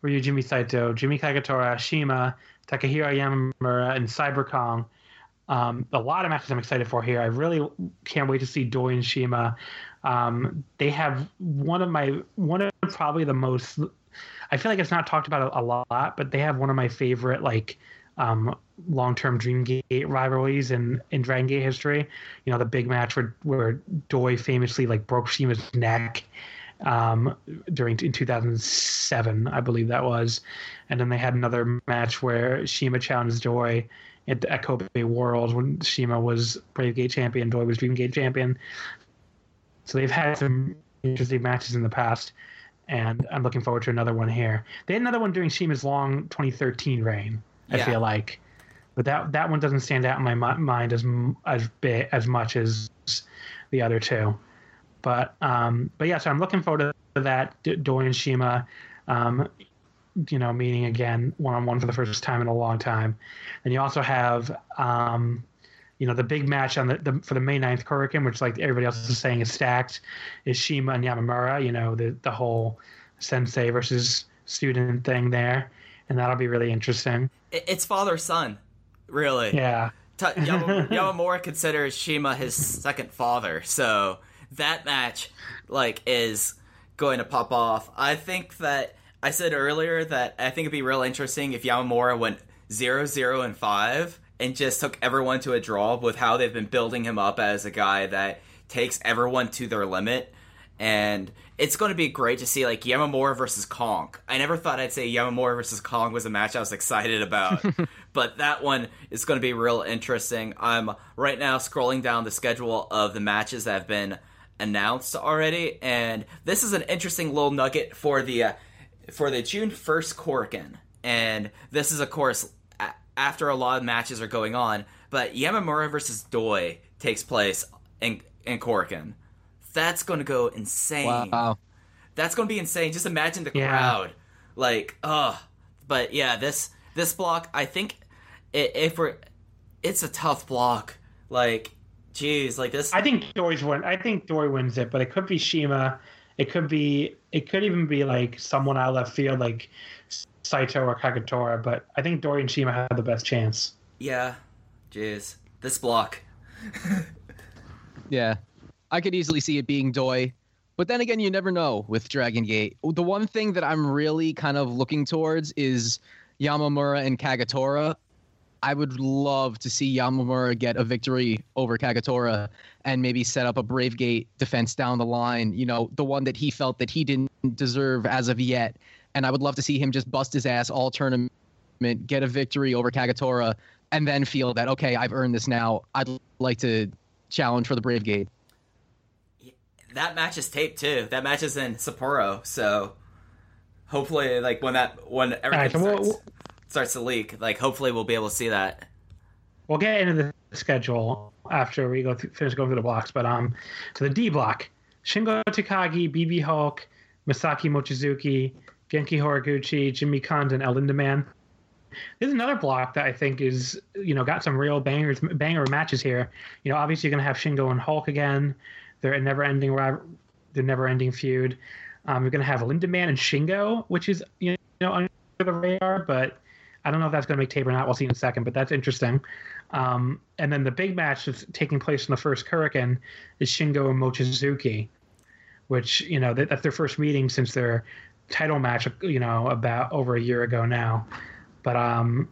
Ryu Jimmy Saito, Jimmy Kagetora, Shima, Takahiro Yamamura, and Cyber Kong. Um, a lot of matches I'm excited for here. I really can't wait to see Doi and Shima. Um, they have one of my one of probably the most. I feel like it's not talked about a, a lot, but they have one of my favorite like um, long-term Dreamgate rivalries in in Dragon Gate history. You know, the big match where where Doi famously like broke Shima's neck um, during in 2007, I believe that was, and then they had another match where Shima challenged Doi at, at Kobe World when Shima was Brave Gate champion, Doi was Dream Gate champion. So they've had some interesting matches in the past, and I'm looking forward to another one here. They had another one during Shima's long 2013 reign. I Yeah. feel like, but that that one doesn't stand out in my mind as as big as much as the other two. But um, but yeah, so I'm looking forward to that D- Doi and Shima, um, you know, meeting again one on one for the first time in a long time. And you also have um, you know, the big match on the, the for the May 9th Korakuen, which like everybody else is saying is stacked, is Shima and Yamamura. You know, the the whole sensei versus student thing there, and that'll be really interesting. It, it's father son, really. Yeah. Ta- Yama- Yamamura considers Shima his second father, so that match like is going to pop off. I think that I said earlier that I think it'd be real interesting if Yamamura went 0 0 and 5 and just took everyone to a draw with how they've been building him up as a guy that takes everyone to their limit. And it's going to be great to see like Yamamura versus Kong. I never thought I'd say Yamamura versus Kong was a match I was excited about, but that one is going to be real interesting. I'm right now scrolling down the schedule of the matches that have been announced already, and this is an interesting little nugget for the uh, for the June first Korakuen. And this is, of course, a- after a lot of matches are going on, but Yamamura versus Doi takes place in in Korakuen. That's going to go insane. Wow. That's going to be insane. Just imagine the Yeah. crowd. Like, ugh. But yeah, this this block, I think, i if we're, it's a tough block. Like, jeez, like this. I think Doi's win. I think Doi wins it, but it could be Shima. It could be. It could even be like someone out of left field, like Saito or Kagetora. But I think Dory and Shima have the best chance. yeah, jeez, this block. Yeah. I could easily see it being Doi. But then again, you never know with Dragon Gate. The one thing that I'm really kind of looking towards is Yamamura and Kagetora. I would love to see Yamamura get a victory over Kagetora and maybe set up a Brave Gate defense down the line. You know, the one that he felt that he didn't deserve as of yet. And I would love to see him just bust his ass all tournament, get a victory over Kagetora, and then feel that okay, I've earned this now. I'd like to challenge for the Brave Gate. That match is taped too. That match is in Sapporo, so hopefully, like when that when everything Alright, so we'll- starts, starts to leak, like hopefully we'll be able to see that. We'll get into the schedule after we go through, finish going through the blocks. But um, so the D block: Shingo Takagi, BB Hulk, Masaaki Mochizuki, Genki Horiguchi, Jimmy Kanda, El Man. There's another block that I think is you know got some real bangers, banger matches here. You know, obviously you're gonna have Shingo and Hulk again. They're a never-ending, they're never-ending feud. Um, you're gonna have Lindaman and Shingo, which is you know under the radar, but I don't know if that's going to make tape or not. We'll see in a second, but that's interesting. Um, and then the big match that's taking place in the first Korakuen is Shingo and Mochizuki, which you know that, that's their first meeting since their title match, you know, about over a year ago now. But um,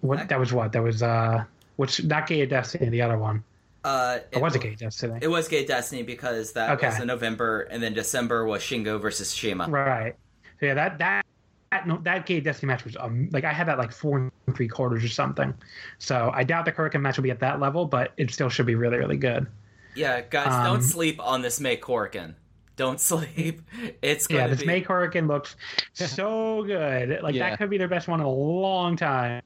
what that was what that was uh, which not Gate of Destiny, the other one. Uh, Or was a Gate Destiny? It was Gate Destiny because that Okay. was in November, and then December was Shingo versus Shima. Right. So yeah, that that that no, that Gate Destiny match was um, like I had that like four and three quarters or something. So I doubt the Korakuen match will be at that level, but it still should be really really good. Yeah, guys, Um, don't sleep on this May Korakuen. Don't sleep. It's going Yeah, to this be. May Korakuen looks so good. Like Yeah. that could be their best one in a long time.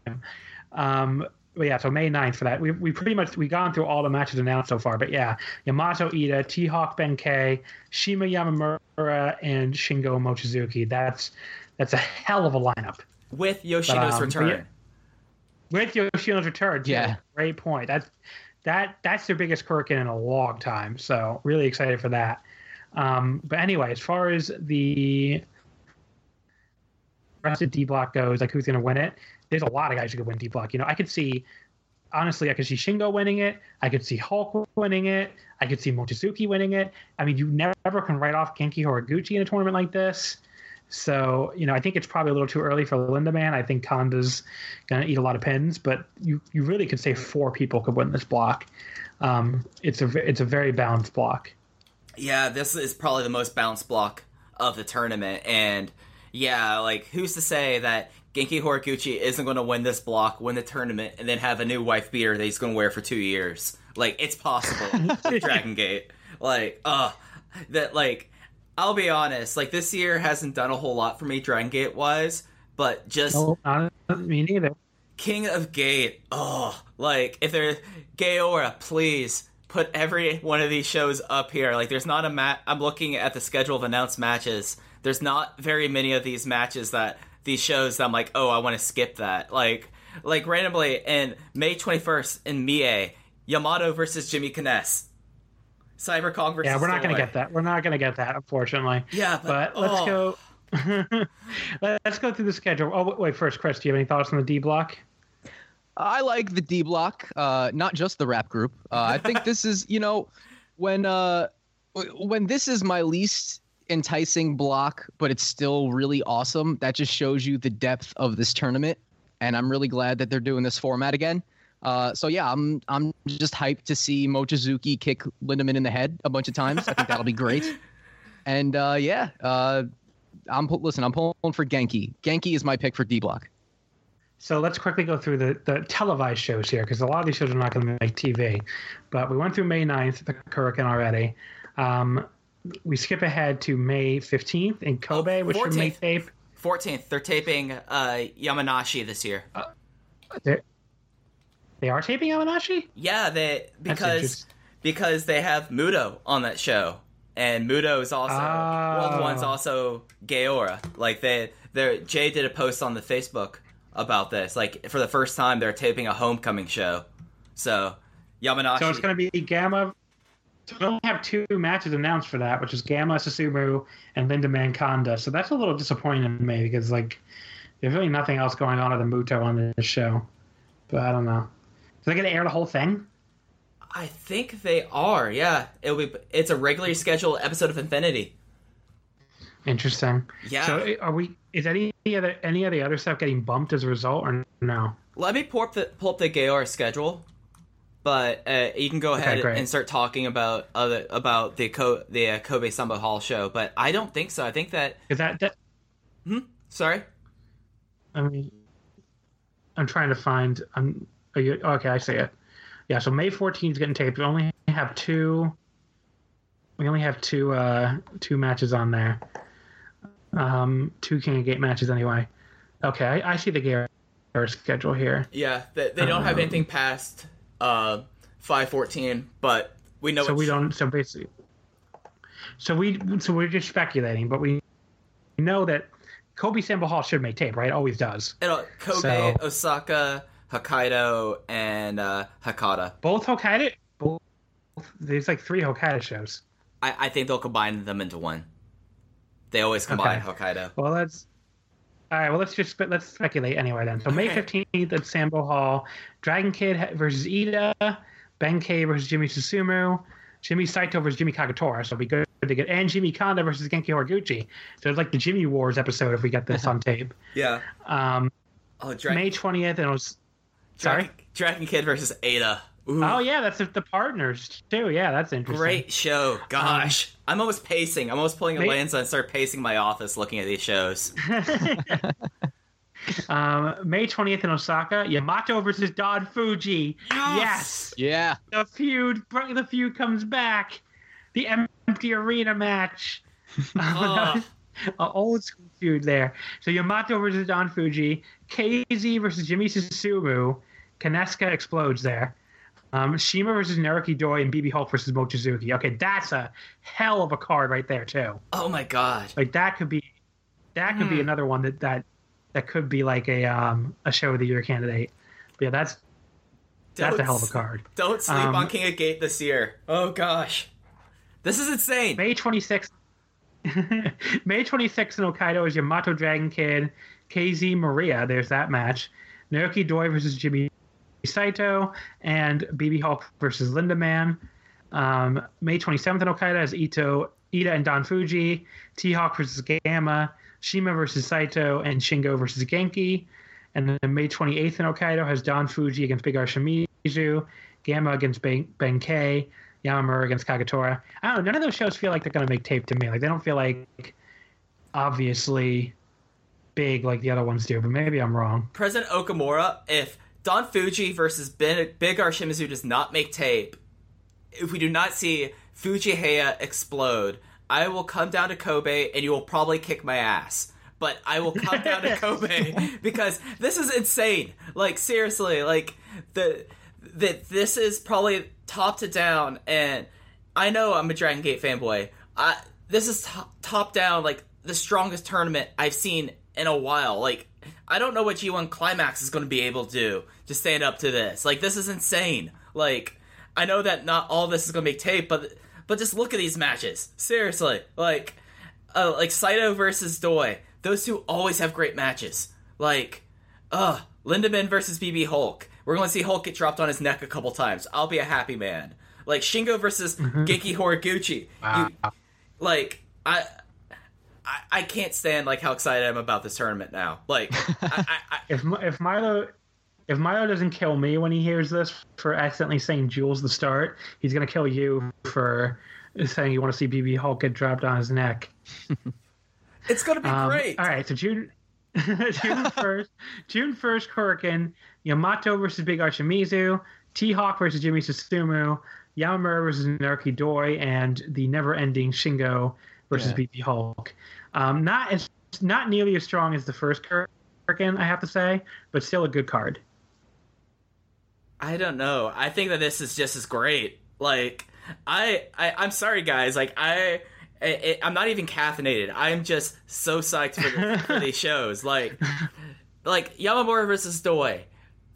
Um, but yeah, so May 9th for that. We we pretty much we gone through all the matches announced so far. But yeah, Yamato Eita, T Hawk Benkei, Shima Yamamura, and Shingo Mochizuki. That's that's a hell of a lineup. with Yoshino's um, return. yeah. with Yoshino's return. too. Yeah. great point. That's that that's their biggest Korakuen in a long time. So really excited for that. Um, but anyway, as far as the rest of D block goes, like who's going to win it? There's a lot of guys who could win D block. You know, I could see. Honestly, I could see Shingo winning it. I could see Hulk winning it. I could see Mochizuki winning it. I mean, you never can write off Genki Horiguchi in a tournament like this. So, you know, I think it's probably a little too early for Lindaman. I think Kanda's going to eat a lot of pins, but you, you really could say four people could win this block. Um, it's a it's a very balanced block. Yeah, this is probably the most balanced block of the tournament, and yeah, like who's to say that Genki Horiguchi isn't going to win this block, win the tournament, and then have a new wife beater that he's going to wear for two years? Like it's possible Dragon Gate. Like, uh, that like I'll be honest, like this year hasn't done a whole lot for me Dragon Gate wise, but just Not me neither. King of Gate. Oh, like if there, Gaora, please put every one of these shows up here. Like, there's not a mat. I'm looking at the schedule of announced matches. There's not very many of these matches that these shows that I'm like, oh, I want to skip that. Like, like randomly in May 21st in Mie, Yamato versus Jimmy Kness. Cyber Kong versus. Yeah, we're not going to get that. We're not going to get that, unfortunately. Yeah, but, But let's oh. go. let's go through the schedule. Oh, wait, wait, first, Chris, do you have any thoughts on the D block? I like the D block, uh, not just the rap group. Uh, I think this is, you know, when uh, when this is my least enticing block, but it's still really awesome. That just shows you the depth of this tournament, and I'm really glad that they're doing this format again. Uh, so yeah, I'm I'm just hyped to see Mochizuki kick Lindaman in the head a bunch of times. I think that'll be great. And uh, yeah, uh, I'm listen. I'm pulling for Genki. Genki is my pick for D block. So let's quickly go through the, the televised shows here because a lot of these shows are not going to make TV. But we went through May 9th, the Korakuen already. Um, we skip ahead to May 15th in Kobe, Oh, which should 14th. make tape. 14th, they're taping uh, Yamanashi this year. They're- They are taping Yamanashi? Yeah, they because because they have Muto on that show, and Muto is also of the ones Oh. also Gaora. Like they, they Jay did a post on the Facebook about this. Like for the first time, they're taping a homecoming show. So Yamanashi. So it's going to be Gamma. So we only have two matches announced for that, which is Gamma Susumu and Lindaman Kanda. So that's a little disappointing to me because like there's really nothing else going on other than Muto on this show. But I don't know. So they going to air the whole thing? I think they are. Yeah, it'll be. It's a regularly scheduled episode of Infinity. Interesting. Yeah. So eh, are we? Is any other any of the other stuff getting bumped as a result, or no? let me pull up the pull up the Gaora schedule, but uh, you can go ahead great. and start talking about other about the Co- the uh, Kobe Sambo Hall show. But I don't think so. I think that Is that, that sorry. I mean, I'm trying to find. I'm. Are you okay? I see it. Yeah. So May 14th is getting taped. We only have two. We only have two. Uh, two matches on there. Um, two King of Gate matches anyway. Okay, I, I see the Gaora schedule here. Yeah, they, they don't have anything past uh five fourteen, but we know so we don't. So basically, so we. So we're just speculating, but we know that Kobe Sambo Hall should make tape, right? Always does. It'll, Kobe, So- Osaka, Hokkaido, and uh, Hakata. Both Hokkaido. Both. There's like three Hokkaido shows. I, I think they'll combine them into one. They always combine Okay. Hokkaido. Well, let's. All right. Well, let's just let's speculate anyway then. So May fifteenth at Sambo Hall, Dragon Kid ha- versus Eita, Benkei versus Jimmy Susumu, Jimmy Saito versus Jimmy Kagetora. So it'll be good to get and Jimmy Kanda versus Genki Horiguchi. So it's like the Jimmy Wars episode if we get this on tape. Yeah. Um, Oh, Dragon, May twentieth, and it was. Sorry. Dragon, Dragon Kid versus Eita. Ooh, Oh yeah, that's the, the partners too. Yeah, that's interesting. great show. Gosh, I'm almost pacing. I'm almost pulling a May- Lanza and start pacing my office looking at these shows. Um, May twentieth in Osaka, Yamato versus Don Fuji. yes. Yeah. the feud the feud comes back the empty arena match Ugh. An old school feud there so yamato versus don fuji kz versus jimmy susumu kaneska explodes there um, shima versus naruki doi and bb hulk versus mochizuki okay that's a hell of a card right there too Oh my god. like that could be that could Hmm. be another one that that that could be like a um a show of the year candidate but yeah that's that's a Don't hell of a card Don't sleep Um, on King of Gate this year. Oh gosh, this is insane. May 26th. May 26th in Hokkaido is Yamato Dragon Kid, KZ Maria. There's that match. Naruki Doi versus Jimmy Saito, and BB Hulk versus Lindaman. Um, May 27th in Hokkaido is Ito, Eita and Don Fuji, T Hawk versus Gamma, Shima versus Saito, and Shingo versus Genki. And then May 28th in Hokkaido has Don Fuji against Big R Shimizu, Gamma against Ben, Benkei, Yamamura against Kagetora. I don't know. None of those shows feel like they're going to make tape to me. Like they don't feel like obviously big like the other ones do. But maybe I'm wrong. President Okamura, if Don Fuji versus Ben, Big R Shimizu does not make tape, if we do not see Fuji Heya explode, I will come down to Kobe and you will probably kick my ass. But I will come down to Kobe because this is insane. Like seriously, like the that this is probably top to down, and I know I'm a Dragon Gate fanboy. I this is top, top down like the strongest tournament I've seen in a while. Like I don't know what G1 Climax is going to be able to do to stand up to this. Like this is insane. Like I know that not all this is going to make tape, but but just look at these matches. Seriously, like uh, like Saito versus Doi. Those two always have great matches. Like, uh, Lindaman versus BB Hulk. We're going to see Hulk get dropped on his neck a couple times. I'll be a happy man. Like Shingo versus Genki Horiguchi. You- like I, I, I can't stand like how excited I am about this tournament now. Like, I, I, I, If if Milo if Milo doesn't kill me when he hears this for accidentally saying Jules the start, he's gonna kill you for saying you want to see BB Hulk get dropped on his neck. it's going to be Um, great. All right, so June June first, June first, Korakuen, Yamato versus Big R Shimizu, T Hawk versus Jimmy Susumu, Yamamura versus Naruki Doi, and the never-ending Shingo versus Yeah. BB Hulk. Um, not as not nearly as strong as the first Korakuen, I have to say, but still a good card. I don't know. I think that this is just as great. Like, I, I I'm sorry, guys. Like, I. I, I'm not even caffeinated. I'm just so psyched for, the, for these shows. Like, like Yamamura versus Doi.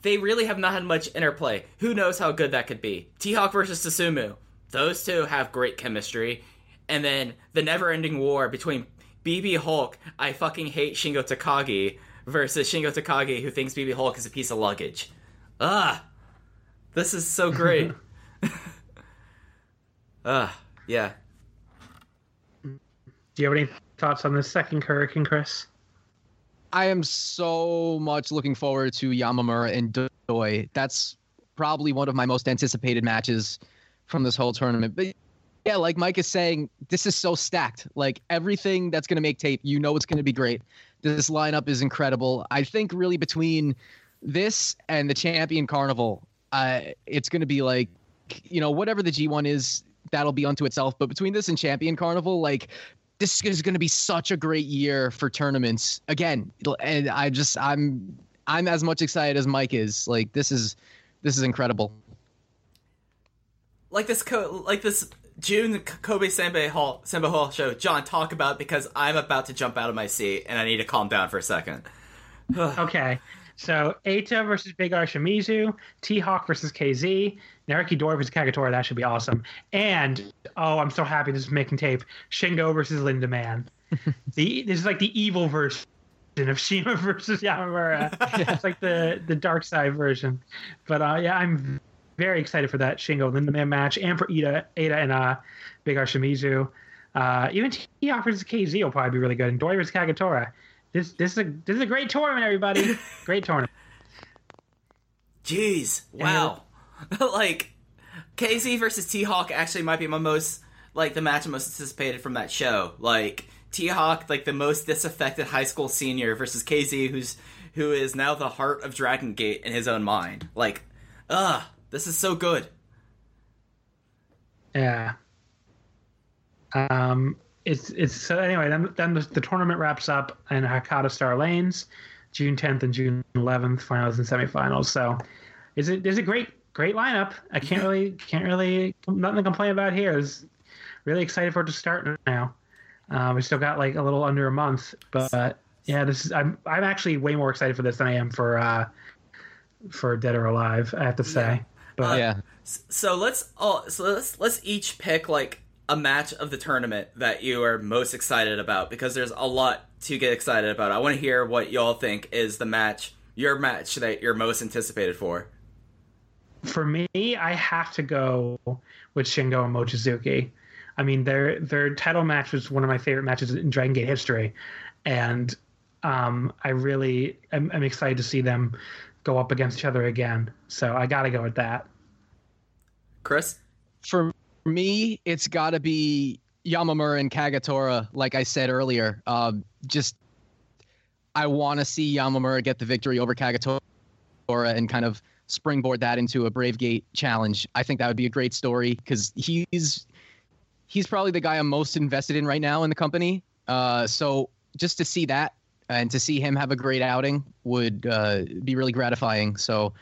They really have not had much interplay. Who knows how good that could be? T Hawk versus Susumu. Those two have great chemistry. And then the never ending war between BB Hulk, I fucking hate Shingo Takagi, versus Shingo Takagi, who thinks BB Hulk is a piece of luggage. Ah! This is so great. Ah, yeah. Do you have any thoughts on the second Korakuen, Chris? I am so much looking forward to Yamamura and Doi. That's probably one of my most anticipated matches from this whole tournament. But yeah, like Mike is saying, this is so stacked. Like everything that's going to make tape, you know it's going to be great. This lineup is incredible. I think really between this and the Champion Carnival, uh, it's going to be like, you know, whatever the G1 is, that'll be unto itself. But between this and Champion Carnival, like this is going to be such a great year for tournaments again. And I just, I'm, I'm as much excited as Mike is. Like this is, this is incredible. like this co- like this June Kobe Sambo Hall Sambo Hall show. John, talk about because I'm about to jump out of my seat and I need to calm down for a second. Okay. So Eita versus Big R Shimizu, T Hawk versus KZ, Naruki Doi versus Kagetora. That should be awesome. And oh, I'm so happy this is making tape. Shingo versus Lindaman. the this is like the evil version of Shima versus Yamamura. it's like the the dark side version. But uh, yeah, I'm very excited for that Shingo Lindaman match and for Ida Ada and uh, Big R Shimizu. Uh, even T Hawk versus KZ will probably be really good. And Doi versus Kagetora. This this is a this is a great tournament, everybody. great tournament. Jeez, wow. like KZ versus T Hawk actually might be my most like the match I'm most anticipated from that show. Like T Hawk, like the most disaffected high school senior versus KZ, who's who is now the heart of Dragon Gate in his own mind. Like, ugh, this is so good. Yeah. Um, it's it's so anyway. Then then the, the tournament wraps up in Hakata Star Lanes, June 10th and June 11th, finals and semifinals. So, is it is a great great lineup. I can't really can't really nothing to complain about here. Is really excited for it to start now. Uh, we still got like a little under a month, but yeah, this is I'm I'm actually way more excited for this than I am for uh for Dead or Alive. I have to say. But yeah. So let's oh, so let's let's each pick like a match of the tournament that you are most excited about because there's a lot to get excited about. I want to hear what y'all think is the match, your match that you're most anticipated for. for me, I have to go with Shingo and Mochizuki. I mean, their their title match was one of my favorite matches in Dragon Gate history, and um, I really am, am excited to see them go up against each other again. So I got to go with that. Chris? For me, it's got to be Yamamura and Kagetora. Like I said earlier, um, just I want to see Yamamura get the victory over Kagetora and kind of springboard that into a Brave Gate challenge. I think that would be a great story because he's he's probably the guy I'm most invested in right now in the company. Uh, so just to see that and to see him have a great outing would uh, be really gratifying. So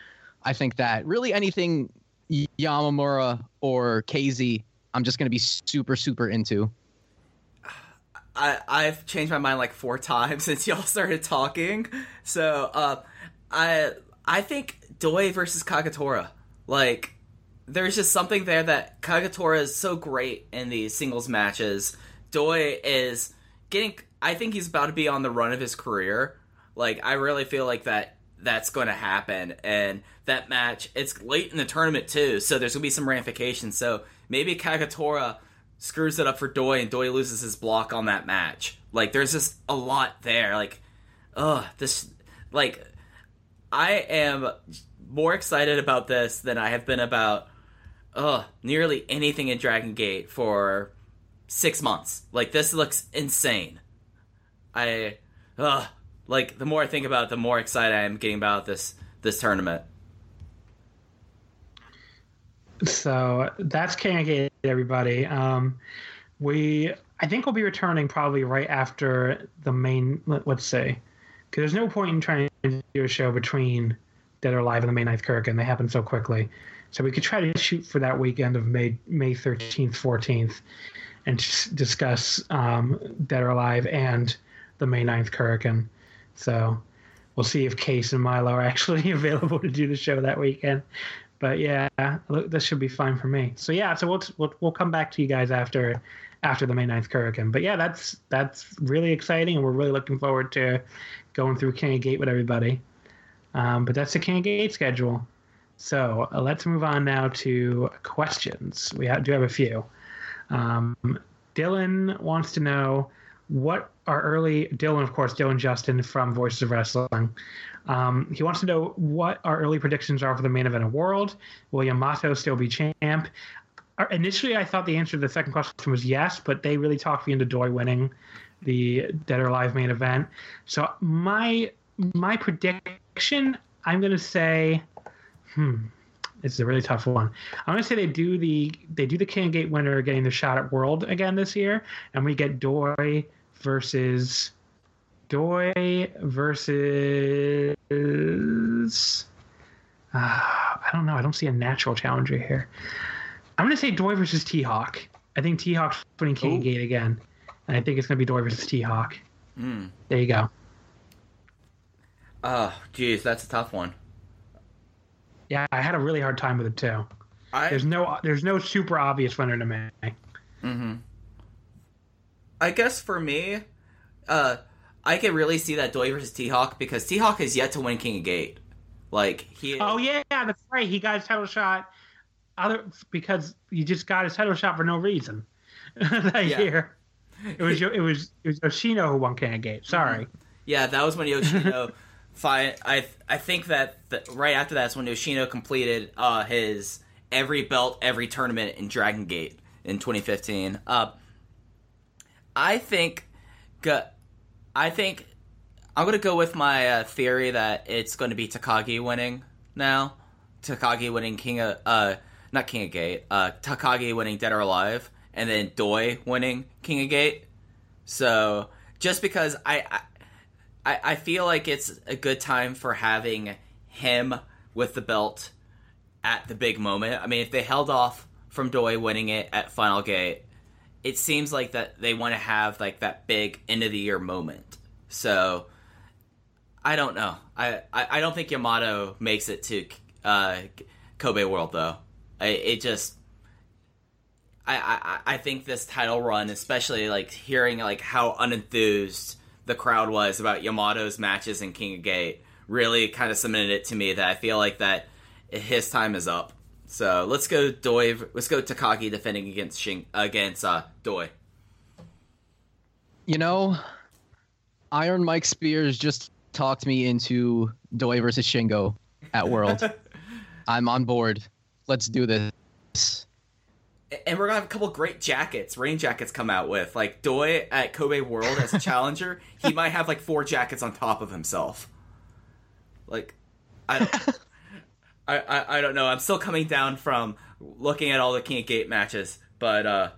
I think that really anything Yamamura or KZ, I'm just going to be super, super into. I I've changed my mind like four times since y'all started talking. So uh, I I think Doi versus Kagetora. Like there's just something there that Kagetora is so great in these singles matches. Doi is getting. I think he's about to be on the run of his career. Like I really feel like that that's going to happen, and that match it's late in the tournament too, so there's gonna be some ramifications. So maybe Kagetora screws it up for Doi, and Doi loses his block on that match. Like there's just a lot there. Like, ugh, this like I am more excited about this than I have been about ugh, nearly anything in Dragon Gate for six months. Like this looks insane. I ugh, like the more I think about it, the more excited I am getting about this this tournament. So that's King Gate, everybody. Um, we, I think we'll be returning probably right after the main. Let, let's say, because there's no point in trying to do a show between Dead or Alive and the May 9th Kirk, and they happen so quickly. So we could try to shoot for that weekend of May May 13th, 14th, and discuss um, Dead or Alive and the May 9th Kirk. So we'll see if Case and Milo are actually available to do the show that weekend. But yeah, this should be fine for me. So yeah, so we'll we'll, we'll come back to you guys after after the May 9th Korakuen. But yeah, that's that's really exciting, and we're really looking forward to going through King of Gate with everybody. Um, but that's the King of Gate schedule. So uh, let's move on now to questions. We ha- do have a few. Um, Dylan wants to know what our early Dylan, of course, Dylan Justin from Voices of Wrestling. Um, he wants to know what our early predictions are for the main event of World. Will Yamato still be champ? Uh, Initially, I thought the answer to the second question was yes, but they really talked me into Doi winning the Dead or Alive main event. So my my prediction, I'm going to say, hmm, it's a really tough one. I'm to say they do the they do the King Gate winner getting the shot at World again this year, and we get Doi versus Doi versus. Uh, I don't know. I don't see a natural challenger here. I'm going to say Doi versus T Hawk. I think T Hawk's winning Ooh. Gate again, and I think it's going to be Doi versus T Hawk. Hmm. There you go. Oh, geez, that's a tough one. Yeah, I had a really hard time with it too. I There's no there's no super obvious winner to me. Mm-hmm. I guess for me, uh, I could really see that Doi versus T Hawk because T Hawk has yet to win King of Gate. Like he, Oh yeah, that's right. He got his title shot other because he just got his title shot for no reason that Yeah. year. It was it was it was Yoshino who won King of Gate. Sorry. yeah, that was when Yoshino. fi- I I think that the, right after that's when Yoshino completed uh, his every belt, every tournament in Dragon Gate in 2015. Uh, I think, I think I'm gonna go with my uh, theory that it's going to be Takagi winning now. Takagi winning King of uh not King of Gate, uh Takagi winning Dead or Alive, and then Doi winning King of Gate. So just because I, I I I feel like it's a good time for having him with the belt at the big moment. I mean, if they held off from Doi winning it at Final Gate, it seems like that they want to have like that big end of the year moment. So I don't know. I, I, I don't think Yamato makes it to uh, Kobe World though. I, it just I, I I think this title run, especially like hearing like how unenthused the crowd was about Yamato's matches in King of Gate, really kind of cemented it to me that I feel like that his time is up. So let's go Doi. Let's go Takagi defending against Shin, against uh, Doi. You know, Iron Mike Spears just talked me into Doi versus Shingo at World. I'm on board. Let's do this. And we're gonna have a couple great jackets, rain jackets come out with. Like Doi at Kobe World as a challenger, he might have like four jackets on top of himself. Like, I, I, I, I don't know. I'm still coming down from looking at all the King of Gate matches, but uh,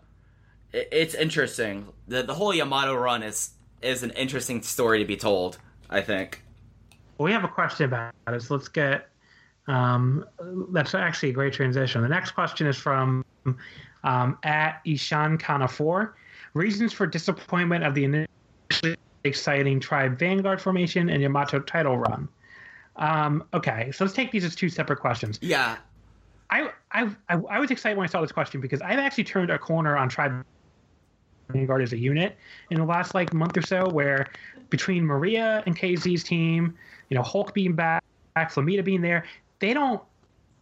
it, it's interesting. The the whole Yamato run is is an interesting story to be told. I think. Well, we have a question about it, so let's get. Um, that's actually a great transition. The next question is from um, at Ishan Kana four. Reasons for disappointment of the initially exciting Tribe Vanguard formation and Yamato title run. Um, okay, so let's take these as two separate questions. Yeah, I, I I I was excited when I saw this question because I've actually turned a corner on Tribe Vanguard as a unit in the last like month or so, where between Maria and KZ's team, you know, Hulk being back, Flamita being there, they don't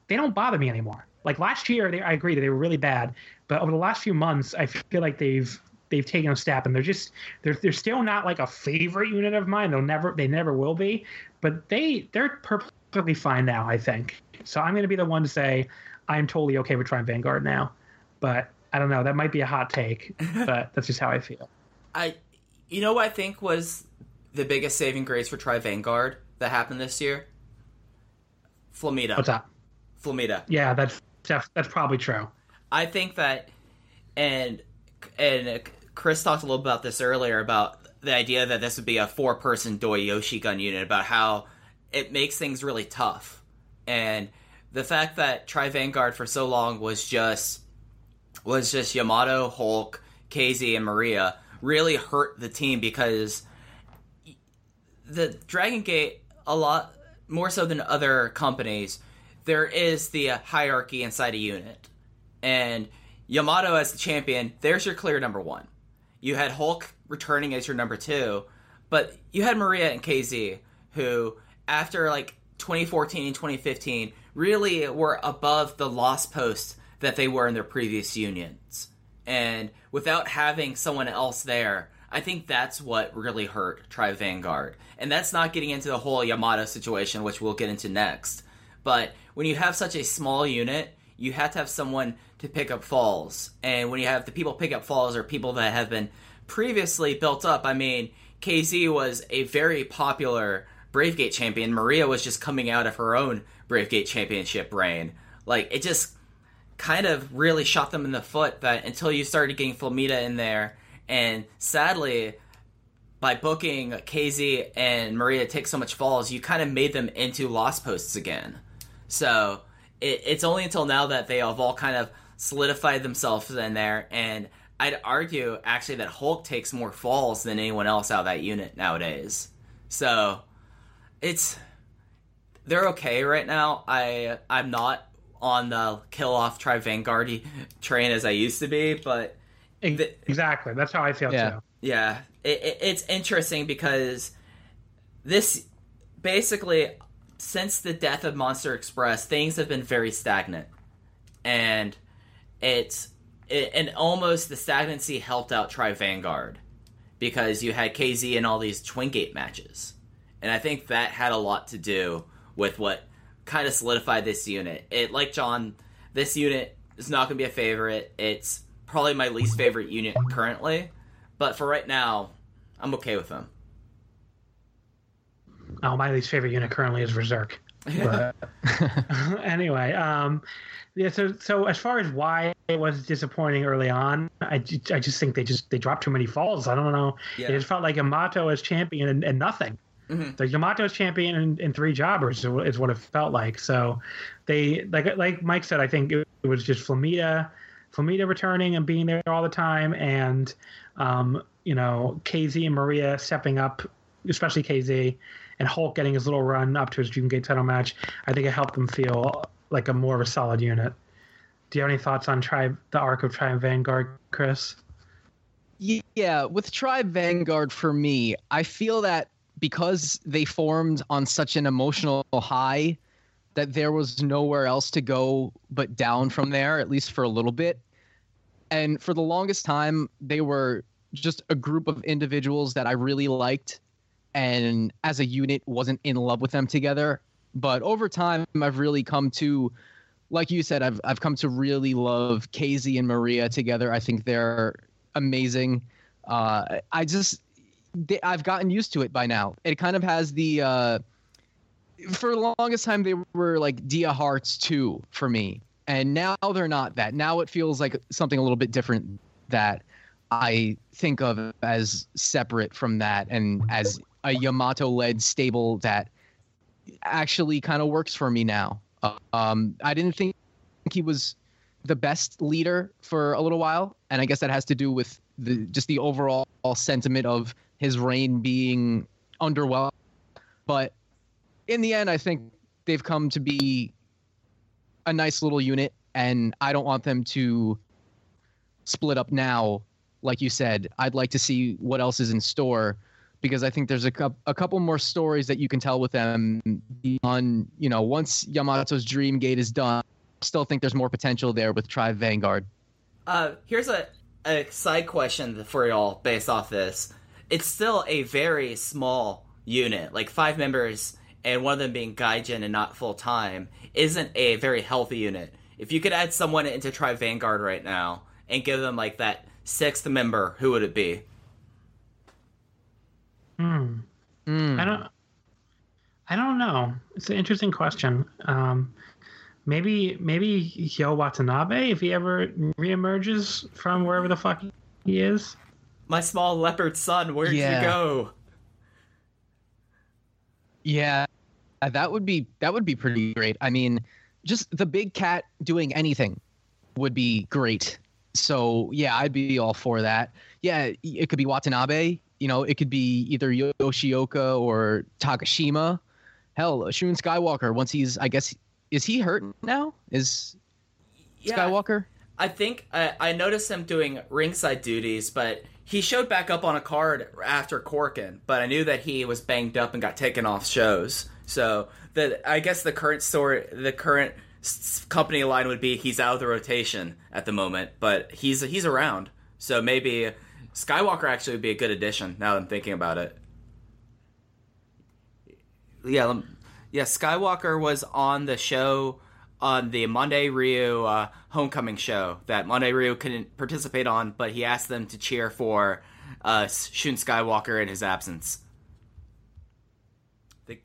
they don't bother me anymore. Like last year, they, I agree that they were really bad, but over the last few months, I feel like they've they've taken a step, and they're just they're they're still not like a favorite unit of mine. They'll never they never will be, but they they're perfectly fine now. I think so. I'm going to be the one to say I'm totally okay with Tribe Vanguard now, but I don't know. That might be a hot take, but that's just how I feel. I, you know what I think was the biggest saving grace for Tribe Vanguard that happened this year? Flamita. What's up? Flamita. Yeah, that's def- that's probably true. I think that, and and Chris talked a little about this earlier about the idea that this would be a four person Doi Yoshi gun unit about how it makes things really tough, and the fact that Tribe Vanguard for so long was just was just Yamato, Hulk, KZ, and Maria really hurt the team because the Dragon Gate a lot more so than other companies. There is the hierarchy inside a unit, and Yamato as the champion. There's your clear number one. You had Hulk returning as your number two, but you had Maria and KZ who, after like 2014 and 2015, really were above the lost post that they were in their previous unions. And without having someone else there, I think that's what really hurt Tribe Vanguard. And that's not getting into the whole Yamato situation, which we'll get into next. But when you have such a small unit, you have to have someone to pick up falls. And when you have the people pick up falls or people that have been previously built up, I mean, KZ was a very popular Bravegate champion. Maria was just coming out of her own Bravegate championship reign. Like, it just kind of really shot them in the foot that until you started getting Flamita in there. And sadly, by booking KZ and Maria take so much falls, you kind of made them into lost posts again. So it, it's only until now that they have all kind of solidified themselves in there. And I'd argue actually that Hulk takes more falls than anyone else out of that unit nowadays. So it's they're okay right now. I I'm not on the kill off try Vanguardy train as I used to be, but Exactly. That's how I feel Yeah. too. yeah, it, it, it's interesting because this basically since the death of Monster Express, things have been very stagnant, and it's it, and almost the stagnancy helped out Tribe Vanguard because you had KZ in all these Twin Gate matches, and I think that had a lot to do with what kind of solidified this unit. It like John, this unit is not going to be a favorite. It's probably my least favorite unit currently, but for right now, I'm okay with them. Oh, my least favorite unit currently is VerserK. But anyway, um, yeah. So, so as far as why it was disappointing early on, I, I just think they just they dropped too many falls. I don't know. Yeah. It just felt like Yamato as champion and, and nothing. Mhm. The Yamato as champion and, and three jobbers is what it felt like. So they like like Mike said, I think it, it was just Flamita, Flamita returning and being there all the time, and um, you know KZ and Maria stepping up, especially KZ, and Hulk getting his little run up to his June Gate title match. I think it helped them feel like a more of a solid unit. Do you have any thoughts on Tribe, the arc of Tribe Vanguard, Chris? Yeah, with Tribe Vanguard for me, I feel that because they formed on such an emotional high that there was nowhere else to go but down from there, at least for a little bit. And for the longest time, they were just a group of individuals that I really liked and as a unit wasn't in love with them together. But over time, I've really come to, like you said, I've, I've come to really love KZ and Maria together. I think they're amazing. Uh, I just, they, I've gotten used to it by now. It kind of has the, uh, for the longest time, they were like Dia Hearts 2 for me. And now they're not that. Now it feels like something a little bit different that I think of as separate from that and as a Yamato led stable that actually kind of works for me now. Um, I didn't think he was the best leader for a little while, and I guess that has to do with the just the overall sentiment of his reign being underwhelmed. But in the end, I think they've come to be a nice little unit, and I don't want them to split up now. Like you said, I'd like to see what else is in store because I think there's a, a couple more stories that you can tell with them on, you know, once Yamato's Dream Gate is done. I Still think there's more potential there with Tribe Vanguard. Uh, here's a, a side question for y'all based off this. It's still a very small unit, like five members, and one of them being Gaijin and not full time, isn't a very healthy unit. If you could add someone into Tribe Vanguard right now and give them like that sixth member, who would it be? Hmm. Mm. I don't. I don't know. It's an interesting question. Um, maybe maybe Hyo Watanabe if he ever reemerges from wherever the fuck he is. My small leopard son, where'd Yeah. you go? Yeah, Uh, that would be that would be pretty great. I mean, just the big cat doing anything would be great. So yeah, I'd be all for that. Yeah, it could be Watanabe. You know, it could be either Yoshioka or Takashima. Hell, Shun Skywalker. Once he's, I guess, is he hurt now? Is Yeah, Skywalker? I think I, I noticed him doing ringside duties, but he showed back up on a card after Korakuen. But I knew that he was banged up and got taken off shows. So the I guess the current story, the current company line would be he's out of the rotation at the moment, but he's he's around. So maybe Skywalker actually would be a good addition. Now that I'm thinking about it. Yeah, yeah. Skywalker was on the show on the Mondai Ryu uh, homecoming show that Mondai Ryu couldn't participate on, but he asked them to cheer for uh, Shun Skywalker in his absence. The-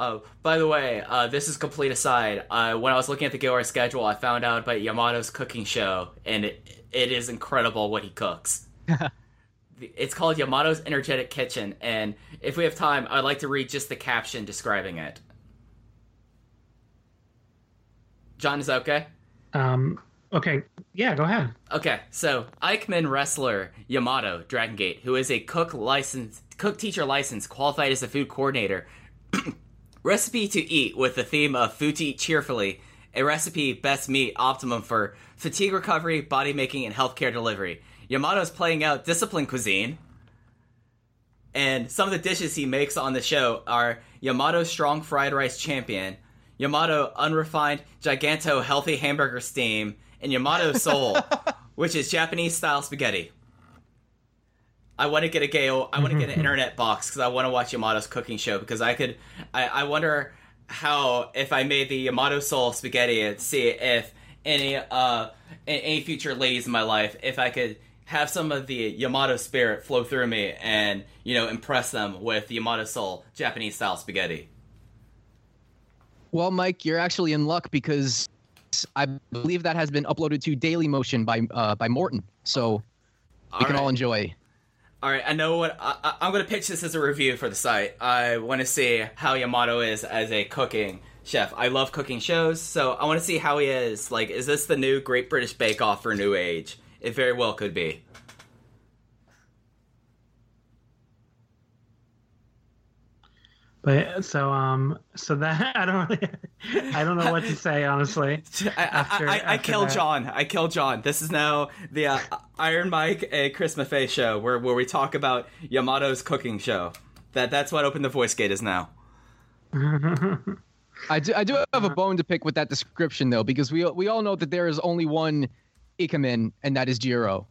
Oh, by the way, uh, this is complete aside. Uh, when I was looking at the Gaora schedule, I found out about Yamato's cooking show, and it, it is incredible what he cooks. it's called Yamato's Energetic Kitchen, and if we have time, I'd like to read just the caption describing it. John, is that okay? Um, okay, yeah, go ahead. Okay, so Ikemen wrestler Yamato Dragon Gate, who is a cook license cook teacher license qualified as a food coordinator. recipe to eat with the theme of food to eat cheerfully. A recipe best meat optimum for fatigue recovery, body making, and healthcare delivery. Yamato is playing out discipline cuisine. And some of the dishes he makes on the show are Yamato strong fried rice champion, Yamato unrefined giganto healthy hamburger steam, and Yamato soul, which is Japanese style spaghetti. I want to get a Gale. I want to get an internet box because I want to watch Yamato's cooking show because I could. I, I wonder how if I made the Yamato soul spaghetti and see if any uh any future ladies in my life if I could have some of the Yamato spirit flow through me and you know impress them with the Yamato soul Japanese style spaghetti. Well, Mike, you're actually in luck because I believe that has been uploaded to Daily Motion by uh, by Morton, so we can right. all enjoy. All right, I know what I, I'm going to pitch this as a review for the site. I want to see how Yamato is as a cooking chef. I love cooking shows, so I want to see how he is. Like, is this the new Great British Bake Off for New Age? It very well could be. But so um so that I don't really I don't know what to say honestly. I, After- I, I, I after kill that. John. I kill John. This is now the uh, Iron Mike a Chris Maffei show where, where we talk about Yamato's cooking show. That That's what Open the Voice Gate is now. I do I do have a bone to pick with that description though, because we we all know that there is only one Ikemen, and that is Jiro.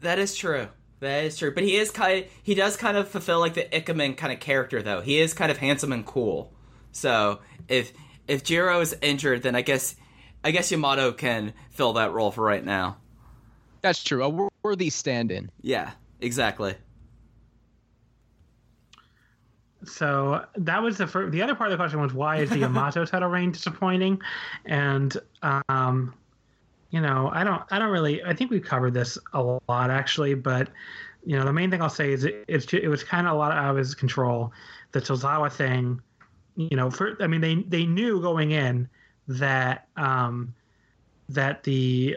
That is true. That is true. But he is kind. Of, he does kind of fulfill like the Ikemen kind of character, though. He is kind of handsome and cool. So if if Jiro is injured, then I guess I guess Yamato can fill that role for right now. That's true. A worthy stand-in. Yeah, exactly. So that was the first. The other part of the question was why is the Yamato title reign disappointing? And um, you know, I don't, I don't really. I think we've covered this a lot actually, but you know, the main thing I'll say is it, it's it was kind of a lot out of his control. The Tozawa thing, you know, for I mean, they they knew going in that um, that the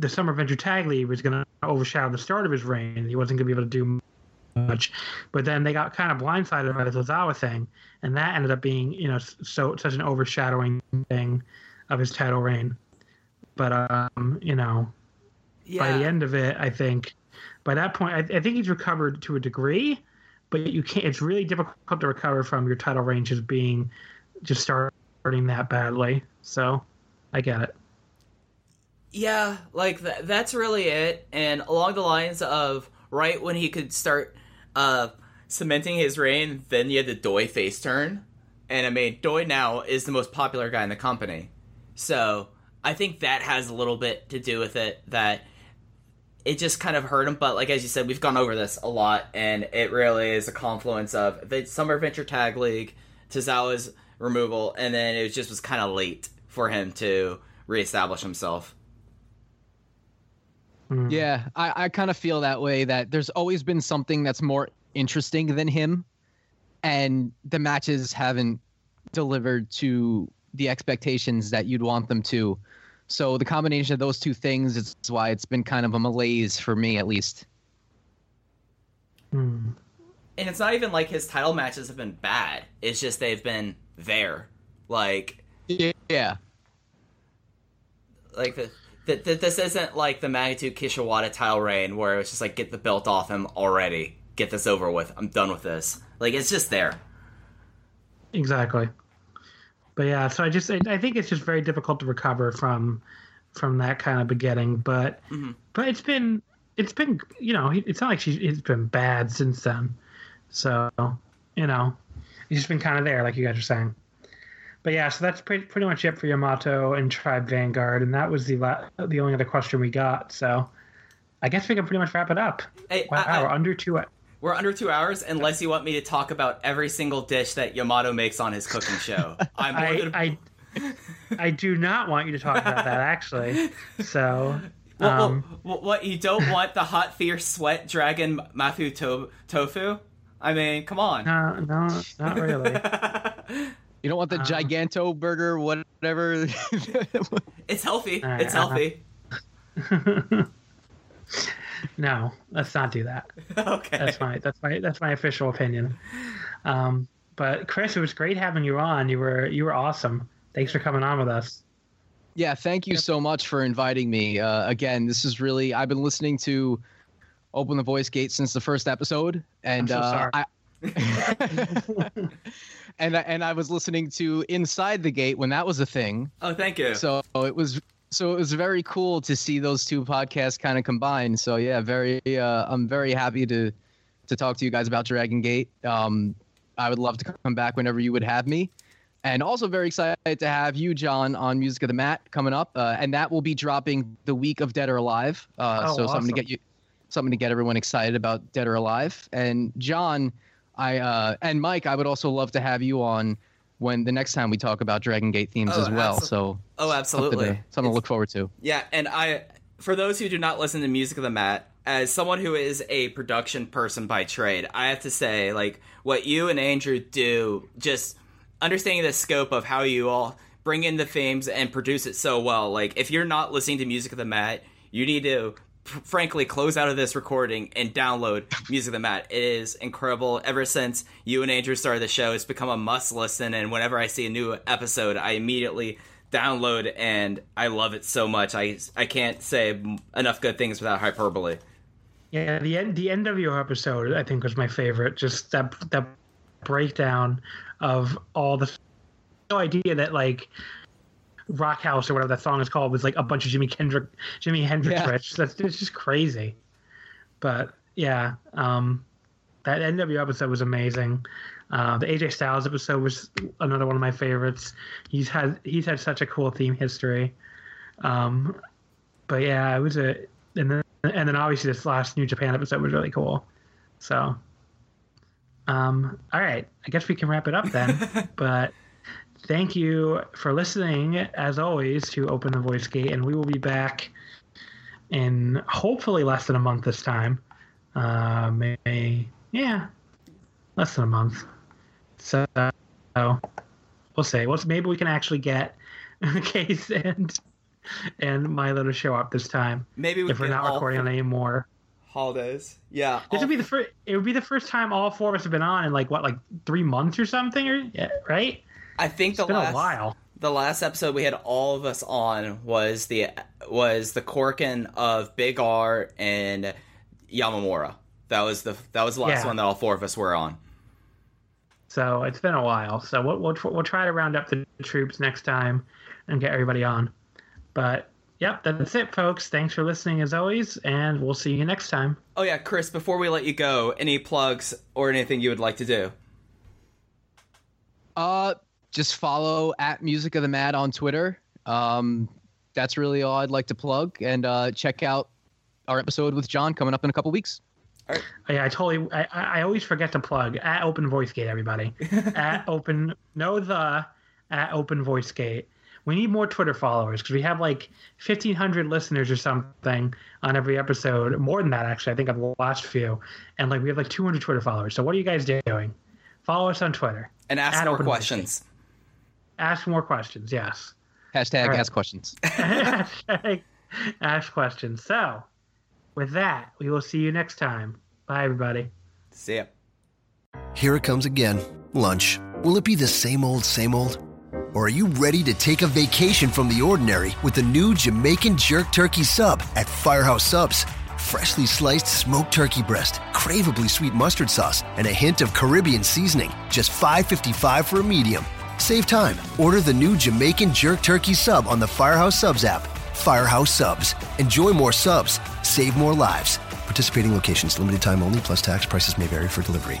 the Summer Venture Tag League was going to overshadow the start of his reign. He wasn't going to be able to do much. But then they got kind of blindsided by the Tozawa thing, and that ended up being, you know, so such an overshadowing thing of his title reign. But um, you know, Yeah. by the end of it, I think by that point, I, I think he's recovered to a degree, but you can't. It's really difficult to recover from your title just being just starting that badly. So, I get it. Yeah, like th- that's really it. And along the lines of right when he could start uh, cementing his reign, then you had the Doi face turn. And I mean, Doi now is the most popular guy in the company. So I think that has a little bit to do with it that it just kind of hurt him. But like as you said, we've gone over this a lot, and it really is a confluence of the Summer Venture Tag League, Tozawa's removal, and then it just was kind of late for him to reestablish himself. Mm-hmm. Yeah, I, I kind of feel that way. That there's always been something that's more interesting than him, and the matches haven't delivered to the expectations that you'd want them to. So the combination of those two things is why it's been kind of a malaise for me, at least. Hmm. and it's not even like his title matches have been bad. It's just they've been there. Like Yeah, like the, the, the this isn't like the magnitude Kishiwada title reign where it's just like get the belt off him already. Get this over with. I'm done with this. Like it's just there. Exactly. But yeah, so I just I, I think it's just very difficult to recover from from that kind of beginning, but Mhm. but it's been it's been you know it's not like she's it's been bad since then. So you know, it's just been kind of there, like you guys are saying. But yeah, so that's pretty pretty much it for Yamato and Tribe Vanguard, and that was the la- the only other question we got. So I guess we can pretty much wrap it up. Hey, Wow, I- I- under two. We're under two hours, unless you want me to talk about every single dish that Yamato makes on his cooking show. I'm I, than- I I do not want you to talk about that actually. So What, what- um, what, what, you don't want the hot fierce sweat dragon Mathu to- tofu? I mean, come on. no, no, not really. You don't want the Um, Giganto burger, whatever. It's healthy. Alright, it's uh-huh. healthy. No, let's not do that. okay. That's my that's my that's my official opinion. Um, but Chris, it was great having you on. You were you were awesome. Thanks for coming on with us. yeah, thank you so much for inviting me. Uh, again, this is really I've been listening to Open the Voice Gate since the first episode, and so uh, sorry. I. and and I was listening to Inside the Gate when that was a thing. oh, thank you. So it was so it was very cool to see those two podcasts kind of combine. So yeah, very uh, I'm very happy to to talk to you guys about Dragon Gate. Um, I would love to come back whenever you would have me. And also very excited to have you, John, on Music of the Mat coming up, uh, and that will be dropping the week of Dead or Alive. Uh, Oh, so something to get you, something to get everyone excited about Dead or Alive. And John, I uh, and Mike, I would also love to have you on when the next time we talk about Dragon Gate themes Oh, as well. So oh, something absolutely. to, something to look forward to. Yeah, and I, for those who do not listen to Music of the Mat, as someone who is a production person by trade, I have to say, like, what you and Andrew do, just understanding the scope of how you all bring in the themes and produce it so well. Like, if you're not listening to Music of the Mat, you need to, frankly, close out of this recording and download Music of the Mat. It is incredible. Ever since you and Andrew started the show, it's become a must listen, and whenever I see a new episode, I immediately download and I love it so much. I I can't say enough good things without hyperbole. Yeah, the end the end of your episode I think was my favorite. Just that that breakdown of all the no idea that like Rock House or whatever that song is called was like a bunch of Jimi Kendrick Jimi Hendrix Yeah. riffs. That's it's just crazy. But yeah, um, that NW episode was amazing. Uh, the AJ Styles episode was another one of my favorites. He's had he's had such a cool theme history. Um, but yeah, it was a and then and then obviously this last New Japan episode was really cool. So, um, all right, I guess we can wrap it up then. but thank you for listening, as always, to Open the Voice Gate, and we will be back in hopefully less than a month this time. Uh, May yeah, less than a month. So we'll see. Well, maybe we can actually get Case and and Milo to show up this time Maybe we if we're not recording on any more. holidays. Yeah, This would be the first. It would be the first time all four of us have been on in like what, like three months or something, or yeah, right? I think the been last a while. the last episode we had all of us on was the was the Korakuen of Big R and Yamamura. That was the that was the last Yeah. one that all four of us were on. So it's been a while. So we'll we'll, we'll try to round up the troops next time and get everybody on. But yep, that's it, folks. Thanks for listening as always, and we'll see you next time. Oh yeah, Chris. Before we let you go, any plugs or anything you would like to do? Uh, just follow at Music of the Mat on Twitter. Um, that's really all I'd like to plug, and uh, check out our episode with John coming up in a couple weeks. Oh, yeah, I totally. I, I I always forget to plug at Open Voice Gate. Everybody at Open. No the at Open Voice Gate. We need more Twitter followers because we have like fifteen hundred listeners or something on every episode. More than that, actually. I think on the last few, and like we have like two hundred Twitter followers. So what are you guys doing? Follow us on Twitter. And ask At more Open questions. Ask more questions. Yes. Hashtag All right. ask questions. Hashtag Ask questions. So, with that, we will see you next time. Bye, everybody. See ya. Here it comes again. Lunch. Will it be the same old, same old? Or are you ready to take a vacation from the ordinary with the new Jamaican Jerk Turkey Sub at Firehouse Subs? Freshly sliced smoked turkey breast, craveably sweet mustard sauce, and a hint of Caribbean seasoning. Just $5.55 for a medium. Save time. Order the new Jamaican Jerk Turkey Sub on the Firehouse Subs app. Firehouse Subs. Enjoy more subs, save more lives. Participating locations, limited time only, plus tax prices may vary for delivery.